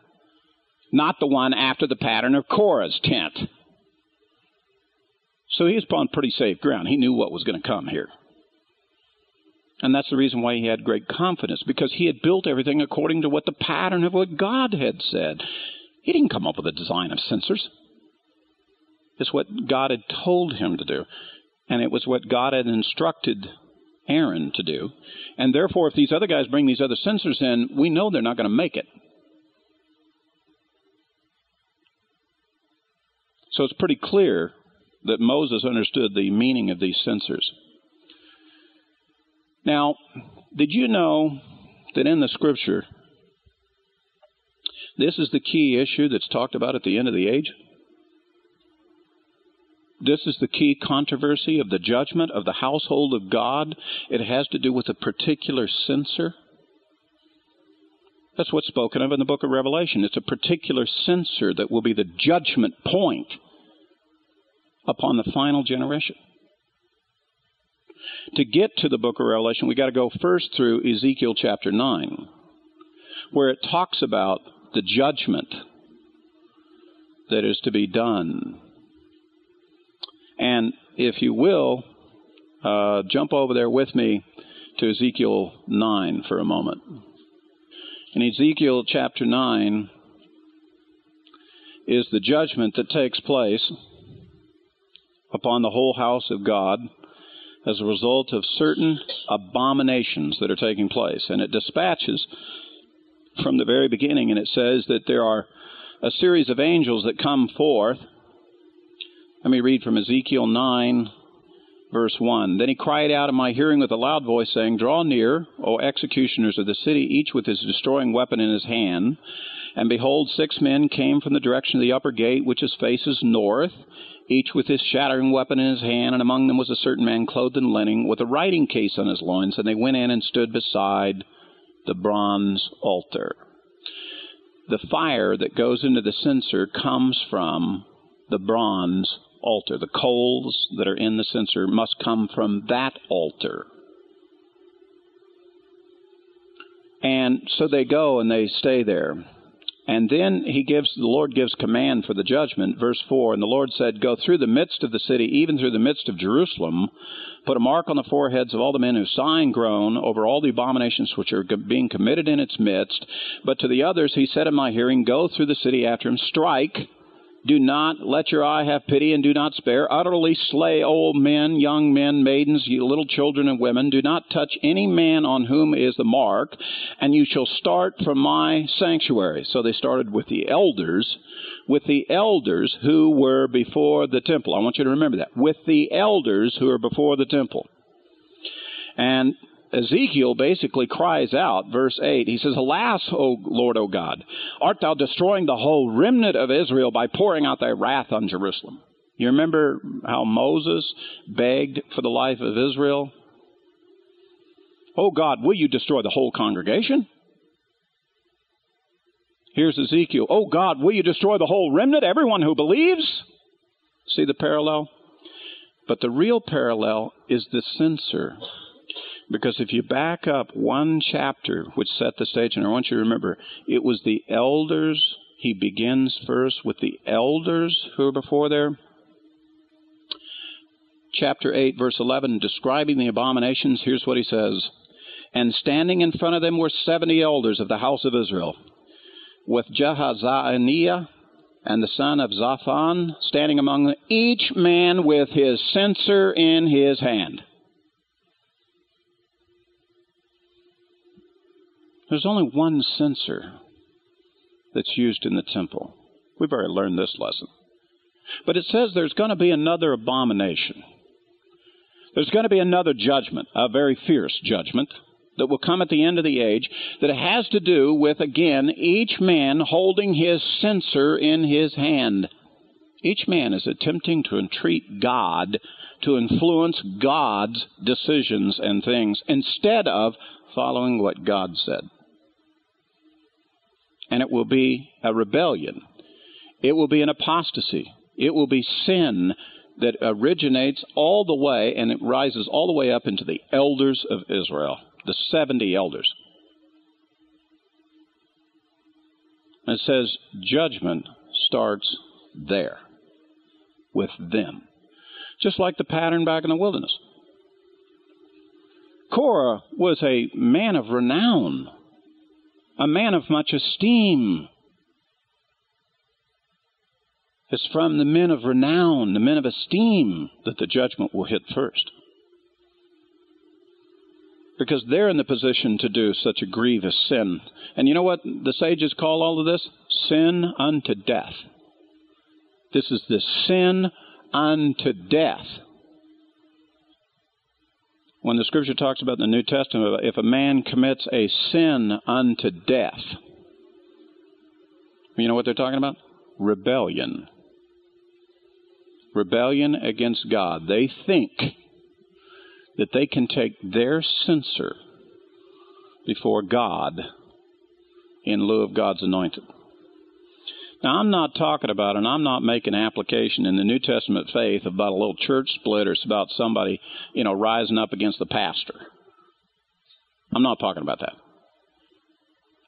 not the one after the pattern of Korah's tent. So he was on pretty safe ground. He knew what was going to come here. And that's the reason why he had great confidence, because he had built everything according to what the pattern of what God had said. He didn't come up with a design of censers. It's what God had told him to do. And it was what God had instructed Aaron to do. And therefore, if these other guys bring these other censers in, we know they're not going to make it. So it's pretty clear that Moses understood the meaning of these censers. Now, did you know that in the scripture, this is the key issue that's talked about at the end of the age? This is the key controversy of the judgment of the household of God. It has to do with a particular censer. That's what's spoken of in the book of Revelation. It's a particular censer that will be the judgment point upon the final generation. To get to the book of Revelation, we got to go first through Ezekiel chapter 9, where it talks about the judgment that is to be done. And if you will, uh, jump over there with me to Ezekiel 9 for a moment. In Ezekiel chapter 9 is the judgment that takes place upon the whole house of God as a result of certain abominations that are taking place. And it dispatches from the very beginning, and it says that there are a series of angels that come forth. Let me read from Ezekiel 9, verse 1. Then he cried out in my hearing with a loud voice, saying, Draw near, O executioners of the city, each with his destroying weapon in his hand. And behold, six men came from the direction of the upper gate, which is faces north, each with his shattering weapon in his hand, and among them was a certain man clothed in linen, with a writing case on his loins, and they went in and stood beside the bronze altar. The fire that goes into the censer comes from the bronze altar. The coals that are in the censer must come from that altar. And so they go and they stay there. And then he gives the Lord gives command for the judgment, verse four. And the Lord said, Go through the midst of the city, even through the midst of Jerusalem, put a mark on the foreheads of all the men who sigh and groan over all the abominations which are being committed in its midst. But to the others he said in my hearing, Go through the city after him, strike do not let your eye have pity and do not spare. Utterly slay old men, young men, maidens, little children, and women. Do not touch any man on whom is the mark, and you shall start from my sanctuary. So they started with the elders, with the elders who were before the temple. I want you to remember that. With the elders who are before the temple. And Ezekiel basically cries out, verse 8, he says, Alas, O Lord, O God, art thou destroying the whole remnant of Israel by pouring out thy wrath on Jerusalem? You remember how Moses begged for the life of Israel? Oh God, will you destroy the whole congregation? Here's Ezekiel. Oh God, will you destroy the whole remnant, everyone who believes? See the parallel? But the real parallel is the censer because if you back up one chapter, which set the stage, and I want you to remember, it was the elders. He begins first with the elders who are before there. Chapter 8, verse 11, describing the abominations, here's what he says. And standing in front of them were 70 elders of the house of Israel, with Jahaziah and the son of Shaphan standing among them, each man with his censer in his hand. There's only one censer that's used in the temple. We've already learned this lesson. But it says there's going to be another abomination. There's going to be another judgment, a very fierce judgment that will come at the end of the age that has to do with, again, each man holding his censer in his hand. Each man is attempting to entreat God to influence God's decisions and things instead of following what God said and it will be a rebellion. It will be an apostasy. It will be sin that originates all the way and it rises all the way up into the elders of Israel, the 70 elders. And it says judgment starts there with them, just like the pattern back in the wilderness. Korah was a man of renown a man of much esteem. It's from the men of renown, the men of esteem, that the judgment will hit first. Because they're in the position to do such a grievous sin. And you know what the sages call all of this? Sin unto death. This is the sin unto death when the scripture talks about the New Testament, if a man commits a sin unto death, you know what they're talking about? Rebellion. Rebellion against God. They think that they can take their censer before God in lieu of God's anointed. Now, I'm not talking about, and I'm not making application in the New Testament faith about a little church split or it's about somebody, you know, rising up against the pastor. I'm not talking about that.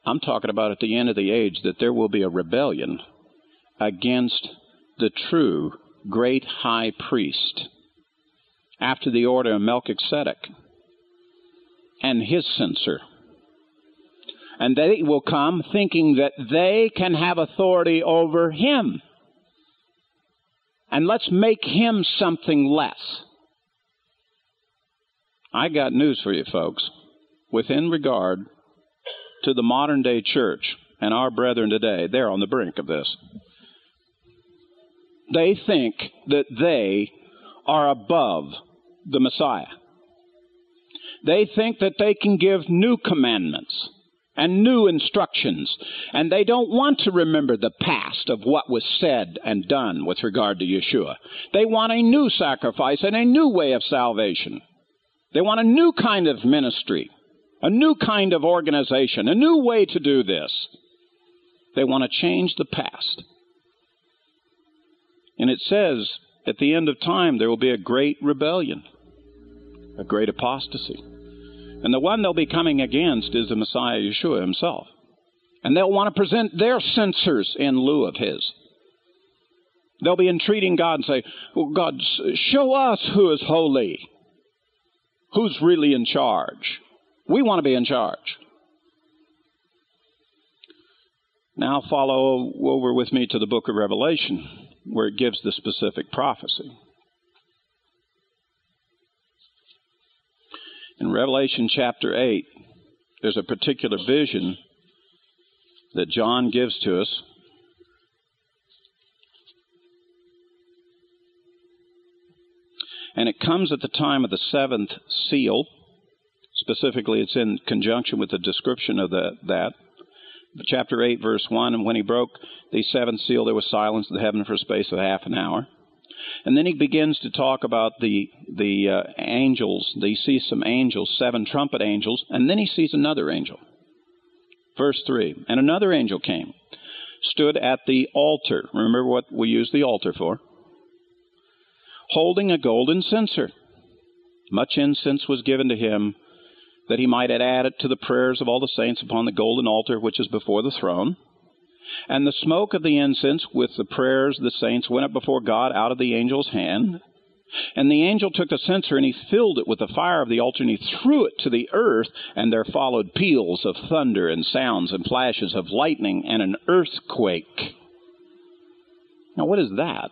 I'm talking about at the end of the age that there will be a rebellion against the true great high priest after the order of Melchizedek and his censer. And they will come thinking that they can have authority over him. And let's make him something less. I got news for you, folks. Within regard to the modern day church and our brethren today, they're on the brink of this. They think that they are above the Messiah. They think that they can give new commandments and new instructions, and they don't want to remember the past of what was said and done with regard to Yeshua. They want a new sacrifice and a new way of salvation. They want a new kind of ministry, a new kind of organization, a new way to do this. They want to change the past. And it says at the end of time there will be a great rebellion, a great apostasy. And the one they'll be coming against is the Messiah Yeshua himself. And they'll want to present their censers in lieu of his. They'll be entreating God and say, well, God, show us who is holy. Who's really in charge? We want to be in charge. Now follow over with me to the book of Revelation, where it gives the specific prophecy. In Revelation chapter 8, there's a particular vision that John gives to us. And it comes at the time of the seventh seal. Specifically, it's in conjunction with the description of the, that. Chapter 8, verse 1 And when he broke the seventh seal, there was silence in the heaven for a space of half an hour. And then he begins to talk about the the uh, angels. He sees some angels, seven trumpet angels, and then he sees another angel. Verse three, and another angel came, stood at the altar. Remember what we use the altar for? Holding a golden censer. Much incense was given to him that he might add it to the prayers of all the saints upon the golden altar which is before the throne. And the smoke of the incense with the prayers of the saints went up before God out of the angel's hand. And the angel took the censer and he filled it with the fire of the altar and he threw it to the earth, and there followed peals of thunder and sounds and flashes of lightning and an earthquake. Now, what is that?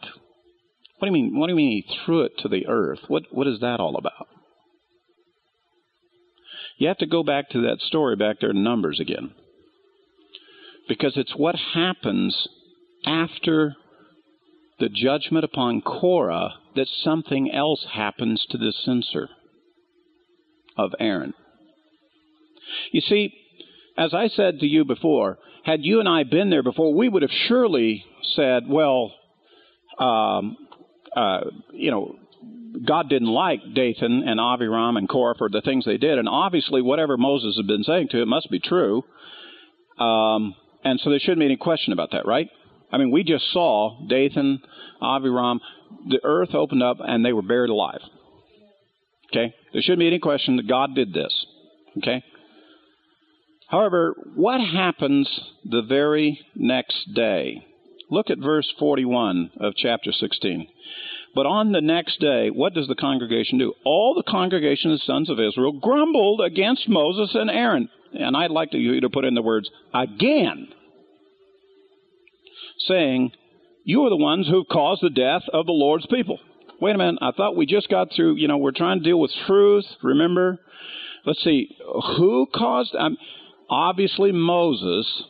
What do you mean? What do you mean he threw it to the earth? What what is that all about? You have to go back to that story back there in Numbers again because it's what happens after the judgment upon Korah that something else happens to the censer of Aaron. You see, as I said to you before, had you and I been there before, we would have surely said, well, um, uh, you know, God didn't like Dathan and Abiram and Korah for the things they did, and obviously whatever Moses had been saying to it must be true. Um, and so there shouldn't be any question about that, right? I mean, we just saw Dathan, Abiram, the earth opened up and they were buried alive. Okay? There shouldn't be any question that God did this. Okay? However, what happens the very next day? Look at verse 41 of chapter 16. But on the next day, what does the congregation do? All the congregation of the sons of Israel grumbled against Moses and Aaron. And I'd like you to put in the words again saying, You are the ones who've caused the death of the Lord's people. Wait a minute, I thought we just got through, you know, we're trying to deal with truth, remember? Let's see, who caused, um, obviously Moses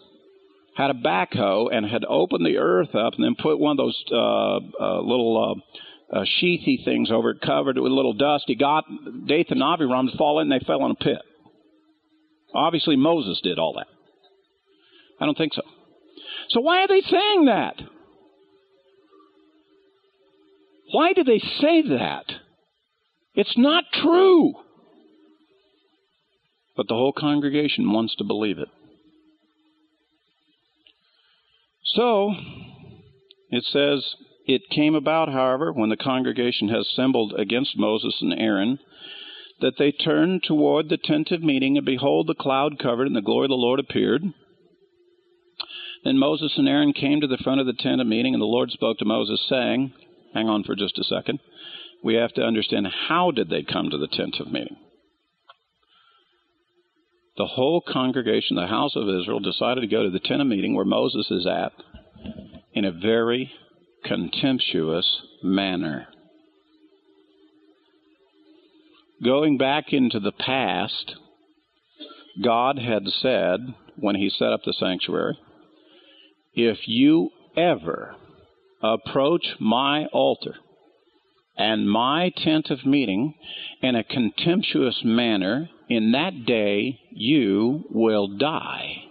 had a backhoe and had opened the earth up and then put one of those uh, uh, little uh, uh, sheathy things over it, covered it with a little dust. He got Dathan and Abiram to fall in, and they fell in a pit. Obviously, Moses did all that. I don't think so. So why are they saying that? Why do they say that? It's not true. But the whole congregation wants to believe it. So, it says, It came about, however, when the congregation had assembled against Moses and Aaron, that they turned toward the tent of meeting, and behold, the cloud covered, and the glory of the Lord appeared. Then Moses and Aaron came to the front of the tent of meeting, and the Lord spoke to Moses, saying, Hang on for just a second. We have to understand how did they come to the tent of meeting? The whole congregation, the house of Israel, decided to go to the tent of meeting where Moses is at in a very contemptuous manner. Going back into the past, God had said when He set up the sanctuary, if you ever approach my altar and my tent of meeting in a contemptuous manner, in that day you will die.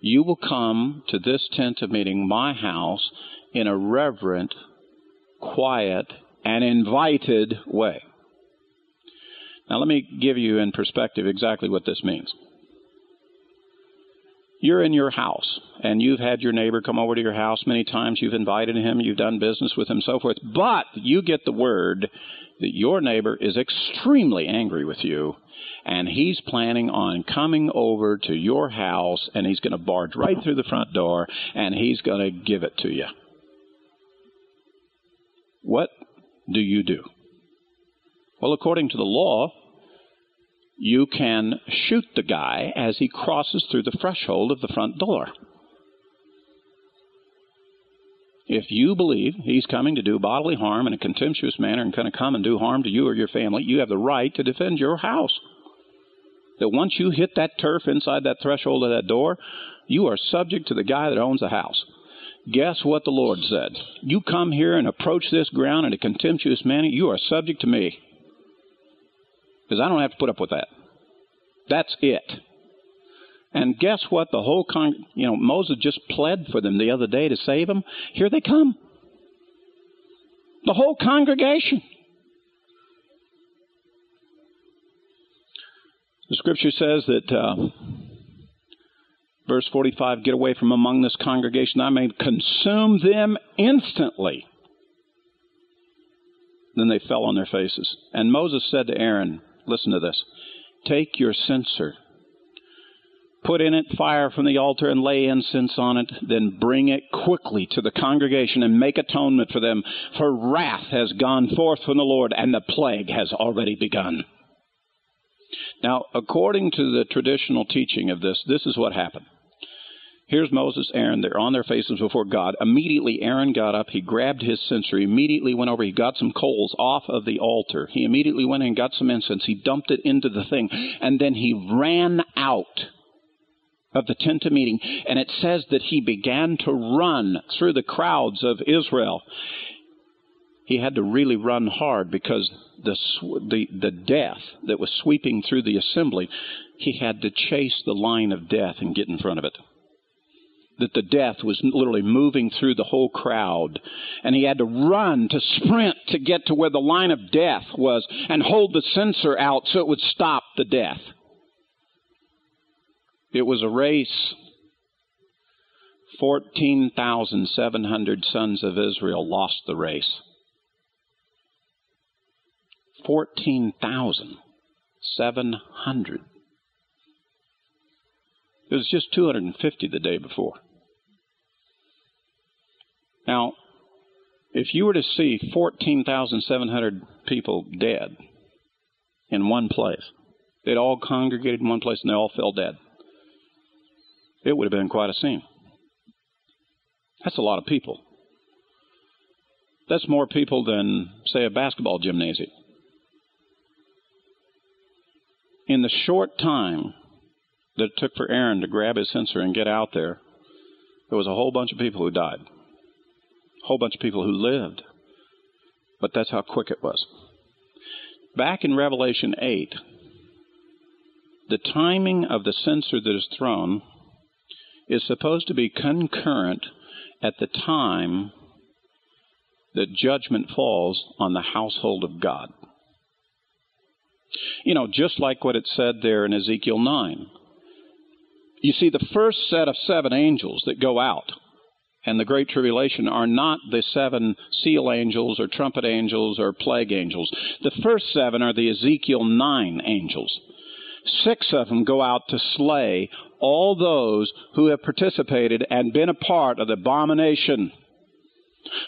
You will come to this tent of meeting, my house, in a reverent, quiet, and invited way. Now, let me give you in perspective exactly what this means. You're in your house, and you've had your neighbor come over to your house many times. You've invited him, you've done business with him, so forth. But you get the word that your neighbor is extremely angry with you, and he's planning on coming over to your house, and he's going to barge right through the front door, and he's going to give it to you. What do you do? Well, according to the law, you can shoot the guy as he crosses through the threshold of the front door. If you believe he's coming to do bodily harm in a contemptuous manner and going to come and do harm to you or your family, you have the right to defend your house. That once you hit that turf inside that threshold of that door, you are subject to the guy that owns the house. Guess what the Lord said? You come here and approach this ground in a contemptuous manner, you are subject to me. Because I don't have to put up with that. That's it. And guess what? The whole con, you know, Moses just pled for them the other day to save them. Here they come. The whole congregation. The scripture says that uh, Verse 45 Get away from among this congregation, I may consume them instantly. Then they fell on their faces. And Moses said to Aaron, Listen to this Take your censer, put in it fire from the altar, and lay incense on it. Then bring it quickly to the congregation and make atonement for them. For wrath has gone forth from the Lord, and the plague has already begun. Now, according to the traditional teaching of this, this is what happened. Here's Moses, Aaron. They're on their faces before God. Immediately, Aaron got up. He grabbed his censer. He immediately went over. He got some coals off of the altar. He immediately went and got some incense. He dumped it into the thing. And then he ran out of the tent of meeting. And it says that he began to run through the crowds of Israel. He had to really run hard because the, the, the death that was sweeping through the assembly, he had to chase the line of death and get in front of it that the death was literally moving through the whole crowd. And he had to run, to sprint to get to where the line of death was and hold the censer out so it would stop the death. It was a race. 14,700 sons of Israel lost the race. 14,700. It was just 250 the day before. Now, if you were to see 14,700 people dead in one place, they'd all congregated in one place and they all fell dead, it would have been quite a scene. That's a lot of people. That's more people than, say, a basketball gymnasium. In the short time that it took for Aaron to grab his censer and get out there, there was a whole bunch of people who died. A whole bunch of people who lived. But that's how quick it was. Back in Revelation 8, the timing of the censer that is thrown is supposed to be concurrent at the time that judgment falls on the household of God. You know, just like what it said there in Ezekiel 9. You see, the first set of seven angels that go out and the Great Tribulation are not the seven seal angels or trumpet angels or plague angels. The first seven are the Ezekiel 9 angels. six of them go out to slay all those who have participated and been a part of the abomination,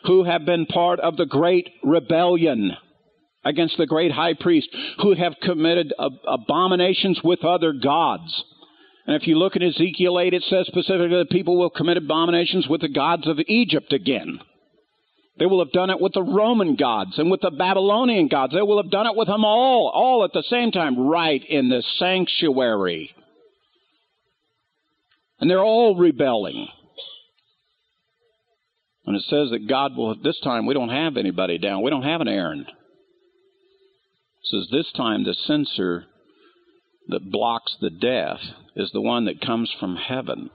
who have been part of the great rebellion against the great high priest, who have committed ab- abominations with other gods. And if you look at Ezekiel 8, it says specifically that people will commit abominations with the gods of Egypt again. They will have done it with the Roman gods and with the Babylonian gods. They will have done it with them all, all at the same time, right in the sanctuary. And they're all rebelling. And it says that God will, this time, we don't have anybody down. We don't have an Aaron. Says this time the censer that blocks the death is the one that comes from heaven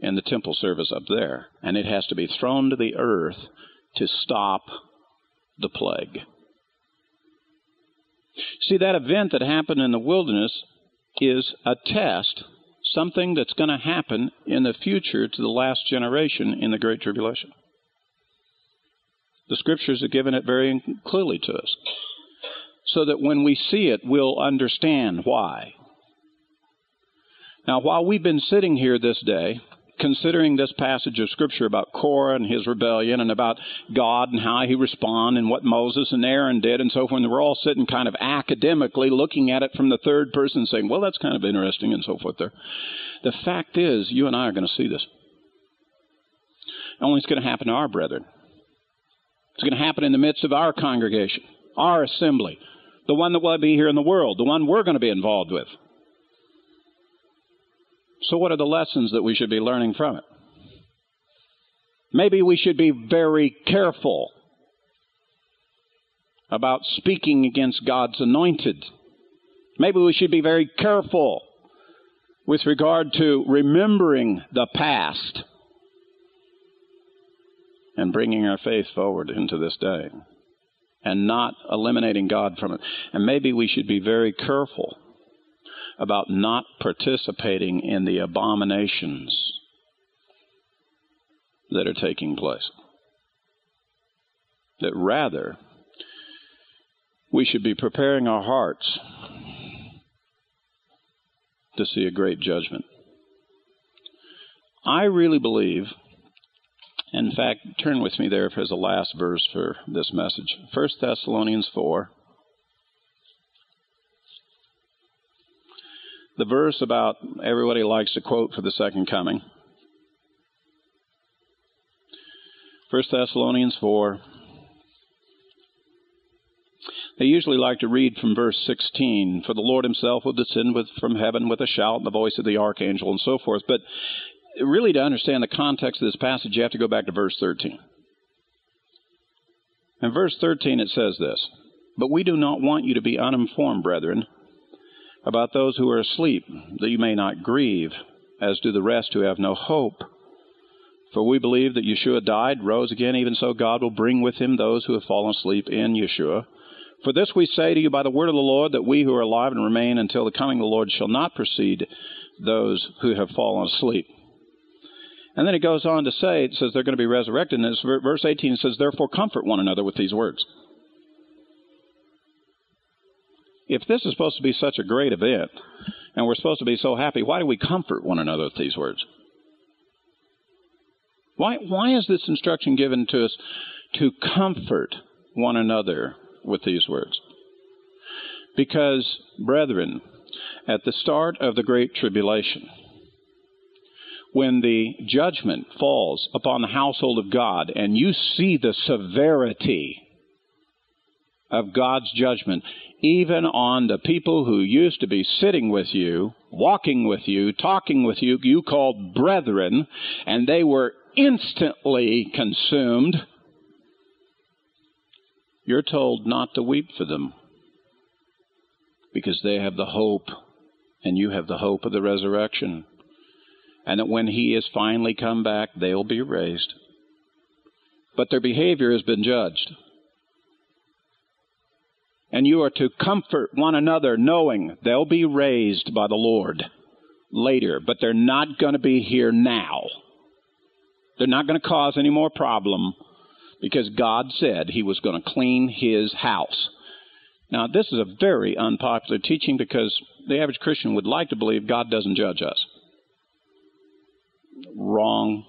in the temple service up there. And it has to be thrown to the earth to stop the plague. See, that event that happened in the wilderness is a test, something that's going to happen in the future to the last generation in the Great Tribulation. The scriptures have given it very clearly to us. So that when we see it, we'll understand why. Now, while we've been sitting here this day, considering this passage of Scripture about Korah and his rebellion and about God and how he responded and what Moses and Aaron did and so forth, and we're all sitting kind of academically looking at it from the third person saying, well, that's kind of interesting and so forth there. The fact is, you and I are going to see this. Only it's going to happen to our brethren. It's going to happen in the midst of our congregation, our assembly, the one that will be here in the world, the one we're going to be involved with. So, what are the lessons that we should be learning from it? Maybe we should be very careful about speaking against God's anointed. Maybe we should be very careful with regard to remembering the past and bringing our faith forward into this day and not eliminating God from it. And maybe we should be very careful about not participating in the abominations that are taking place. That rather, we should be preparing our hearts to see a great judgment. I really believe, in fact, turn with me there for the last verse for this message. 1 Thessalonians 4. the verse about everybody likes to quote for the second coming. 1 Thessalonians 4. They usually like to read from verse 16, for the Lord himself will descend with, from heaven with a shout and the voice of the archangel and so forth. But really, to understand the context of this passage, you have to go back to verse 13. In verse 13, it says this But we do not want you to be uninformed, brethren about those who are asleep, that you may not grieve, as do the rest who have no hope. For we believe that Yeshua died, rose again, even so God will bring with him those who have fallen asleep in Yeshua. For this we say to you by the word of the Lord, that we who are alive and remain until the coming of the Lord shall not precede those who have fallen asleep. And then it goes on to say, it says they're going to be resurrected. And verse 18 says, Therefore comfort one another with these words. if this is supposed to be such a great event and we're supposed to be so happy, why do we comfort one another with these words? Why, why is this instruction given to us to comfort one another with these words? Because, brethren, at the start of the Great Tribulation, when the judgment falls upon the household of God and you see the severity of God's judgment, even on the people who used to be sitting with you, walking with you, talking with you, you called brethren, and they were instantly consumed. You're told not to weep for them because they have the hope, and you have the hope of the resurrection. And that when He is finally come back, they'll be raised. But their behavior has been judged. And you are to comfort one another, knowing they'll be raised by the Lord later, but they're not going to be here now. They're not going to cause any more problem because God said He was going to clean His house. Now, this is a very unpopular teaching because the average Christian would like to believe God doesn't judge us. Wrong.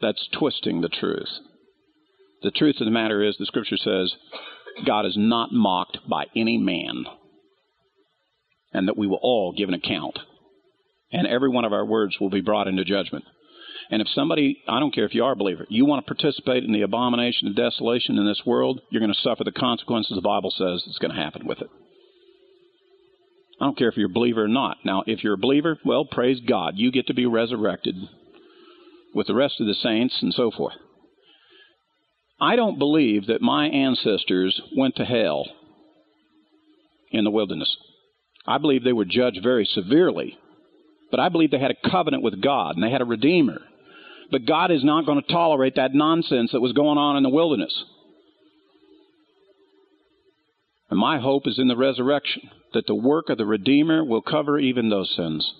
That's twisting the truth. The truth of the matter is, the scripture says, God is not mocked by any man, and that we will all give an account, and every one of our words will be brought into judgment. And if somebody, I don't care if you are a believer, you want to participate in the abomination of desolation in this world, you're going to suffer the consequences the Bible says it's going to happen with it. I don't care if you're a believer or not. Now, if you're a believer, well, praise God. You get to be resurrected with the rest of the saints and so forth. I don't believe that my ancestors went to hell in the wilderness. I believe they were judged very severely, but I believe they had a covenant with God and they had a Redeemer. But God is not going to tolerate that nonsense that was going on in the wilderness. And my hope is in the resurrection, that the work of the Redeemer will cover even those sins.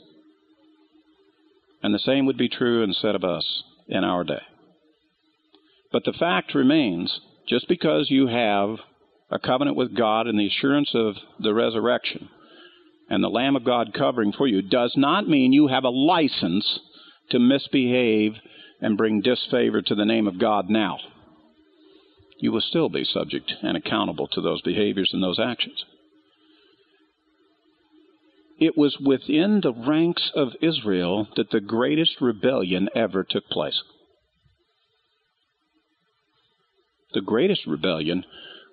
And the same would be true and said of us in our day. But the fact remains just because you have a covenant with God and the assurance of the resurrection and the Lamb of God covering for you does not mean you have a license to misbehave and bring disfavor to the name of God now. You will still be subject and accountable to those behaviors and those actions. It was within the ranks of Israel that the greatest rebellion ever took place. The greatest rebellion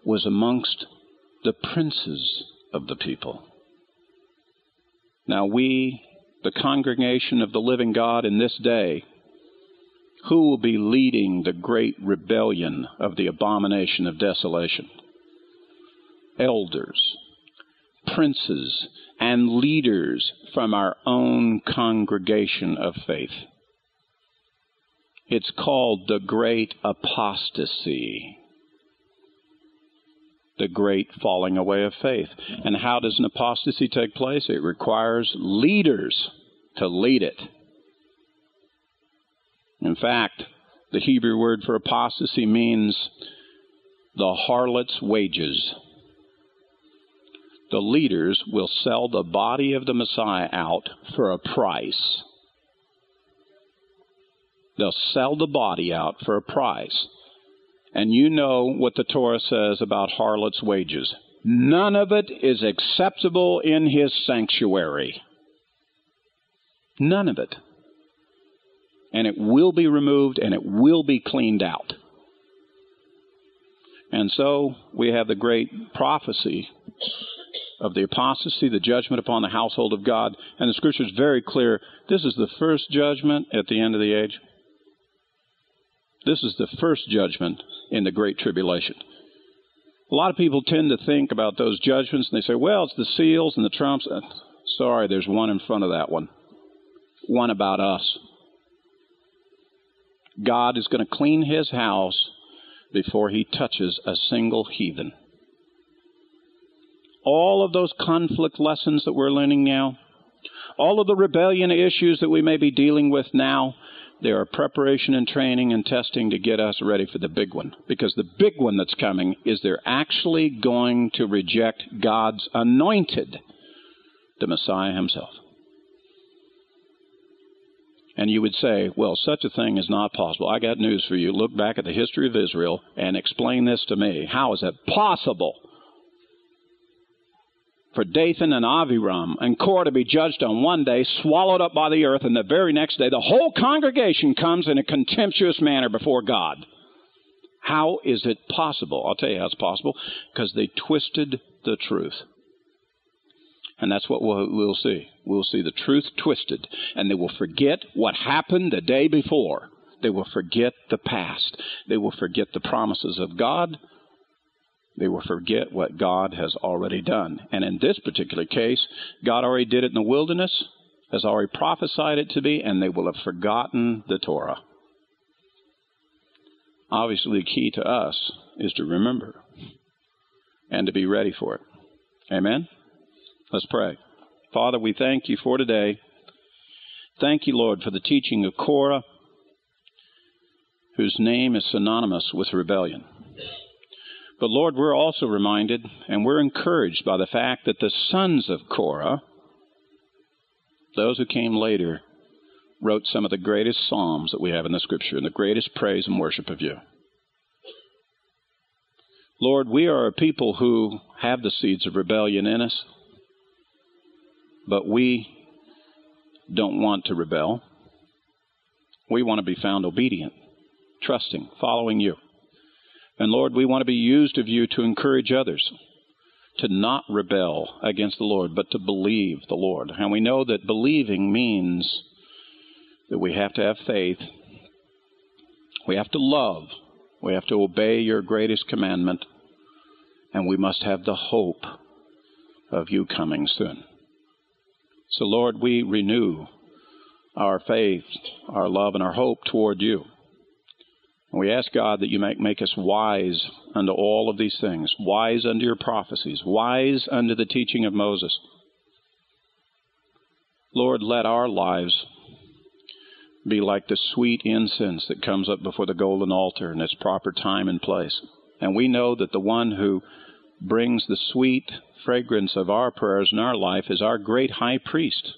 was amongst the princes of the people. Now, we, the congregation of the living God in this day, who will be leading the great rebellion of the abomination of desolation? Elders, princes, and leaders from our own congregation of faith. It's called the great apostasy. The great falling away of faith. And how does an apostasy take place? It requires leaders to lead it. In fact, the Hebrew word for apostasy means the harlot's wages. The leaders will sell the body of the Messiah out for a price. They'll sell the body out for a price. And you know what the Torah says about harlot's wages. None of it is acceptable in his sanctuary. None of it. And it will be removed and it will be cleaned out. And so we have the great prophecy of the apostasy, the judgment upon the household of God. And the scripture is very clear. This is the first judgment at the end of the age. This is the first judgment in the Great Tribulation. A lot of people tend to think about those judgments and they say, well, it's the seals and the trumps. Uh, sorry, there's one in front of that one. One about us. God is going to clean his house before he touches a single heathen. All of those conflict lessons that we're learning now, all of the rebellion issues that we may be dealing with now, there are preparation and training and testing to get us ready for the big one. Because the big one that's coming is they're actually going to reject God's anointed, the Messiah himself. And you would say, well, such a thing is not possible. I got news for you. Look back at the history of Israel and explain this to me. How is it possible for Dathan and Aviram and Korah to be judged on one day, swallowed up by the earth, and the very next day the whole congregation comes in a contemptuous manner before God. How is it possible? I'll tell you how it's possible. Because they twisted the truth. And that's what we'll, we'll see. We'll see the truth twisted. And they will forget what happened the day before. They will forget the past. They will forget the promises of God they will forget what God has already done. And in this particular case, God already did it in the wilderness, has already prophesied it to be, and they will have forgotten the Torah. Obviously, the key to us is to remember and to be ready for it. Amen? Let's pray. Father, we thank you for today. Thank you, Lord, for the teaching of Korah, whose name is synonymous with rebellion. But Lord, we're also reminded and we're encouraged by the fact that the sons of Korah, those who came later, wrote some of the greatest psalms that we have in the scripture and the greatest praise and worship of you. Lord, we are a people who have the seeds of rebellion in us, but we don't want to rebel. We want to be found obedient, trusting, following you. And Lord, we want to be used of you to encourage others to not rebel against the Lord, but to believe the Lord. And we know that believing means that we have to have faith, we have to love, we have to obey your greatest commandment, and we must have the hope of you coming soon. So, Lord, we renew our faith, our love, and our hope toward you. And we ask God that you make, make us wise unto all of these things, wise unto your prophecies, wise unto the teaching of Moses. Lord, let our lives be like the sweet incense that comes up before the golden altar in its proper time and place. And we know that the one who brings the sweet fragrance of our prayers in our life is our great high priest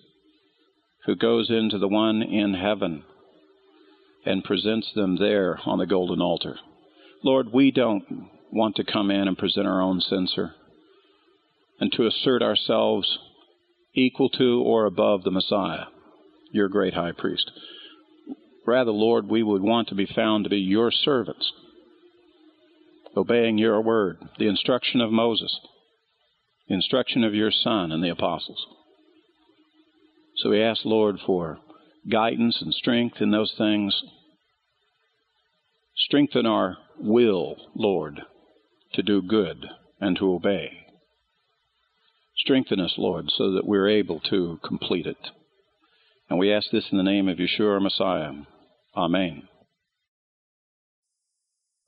who goes into the one in heaven and presents them there on the golden altar. Lord, we don't want to come in and present our own censer and to assert ourselves equal to or above the Messiah, your great high priest. Rather, Lord, we would want to be found to be your servants, obeying your word, the instruction of Moses, the instruction of your Son and the apostles. So we ask, Lord, for guidance and strength in those things. Strengthen our will, Lord, to do good and to obey. Strengthen us, Lord, so that we're able to complete it. And we ask this in the name of Yeshua Messiah. Amen.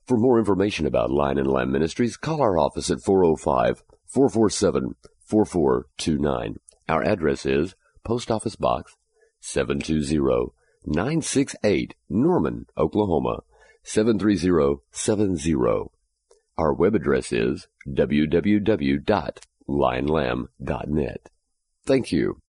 For more information about Lion and Lamb Ministries, call our office at 405 447 4429. Our address is Post Office Box 720 968, Norman, Oklahoma 73070. Our web address is www.lionlamb.net. Thank you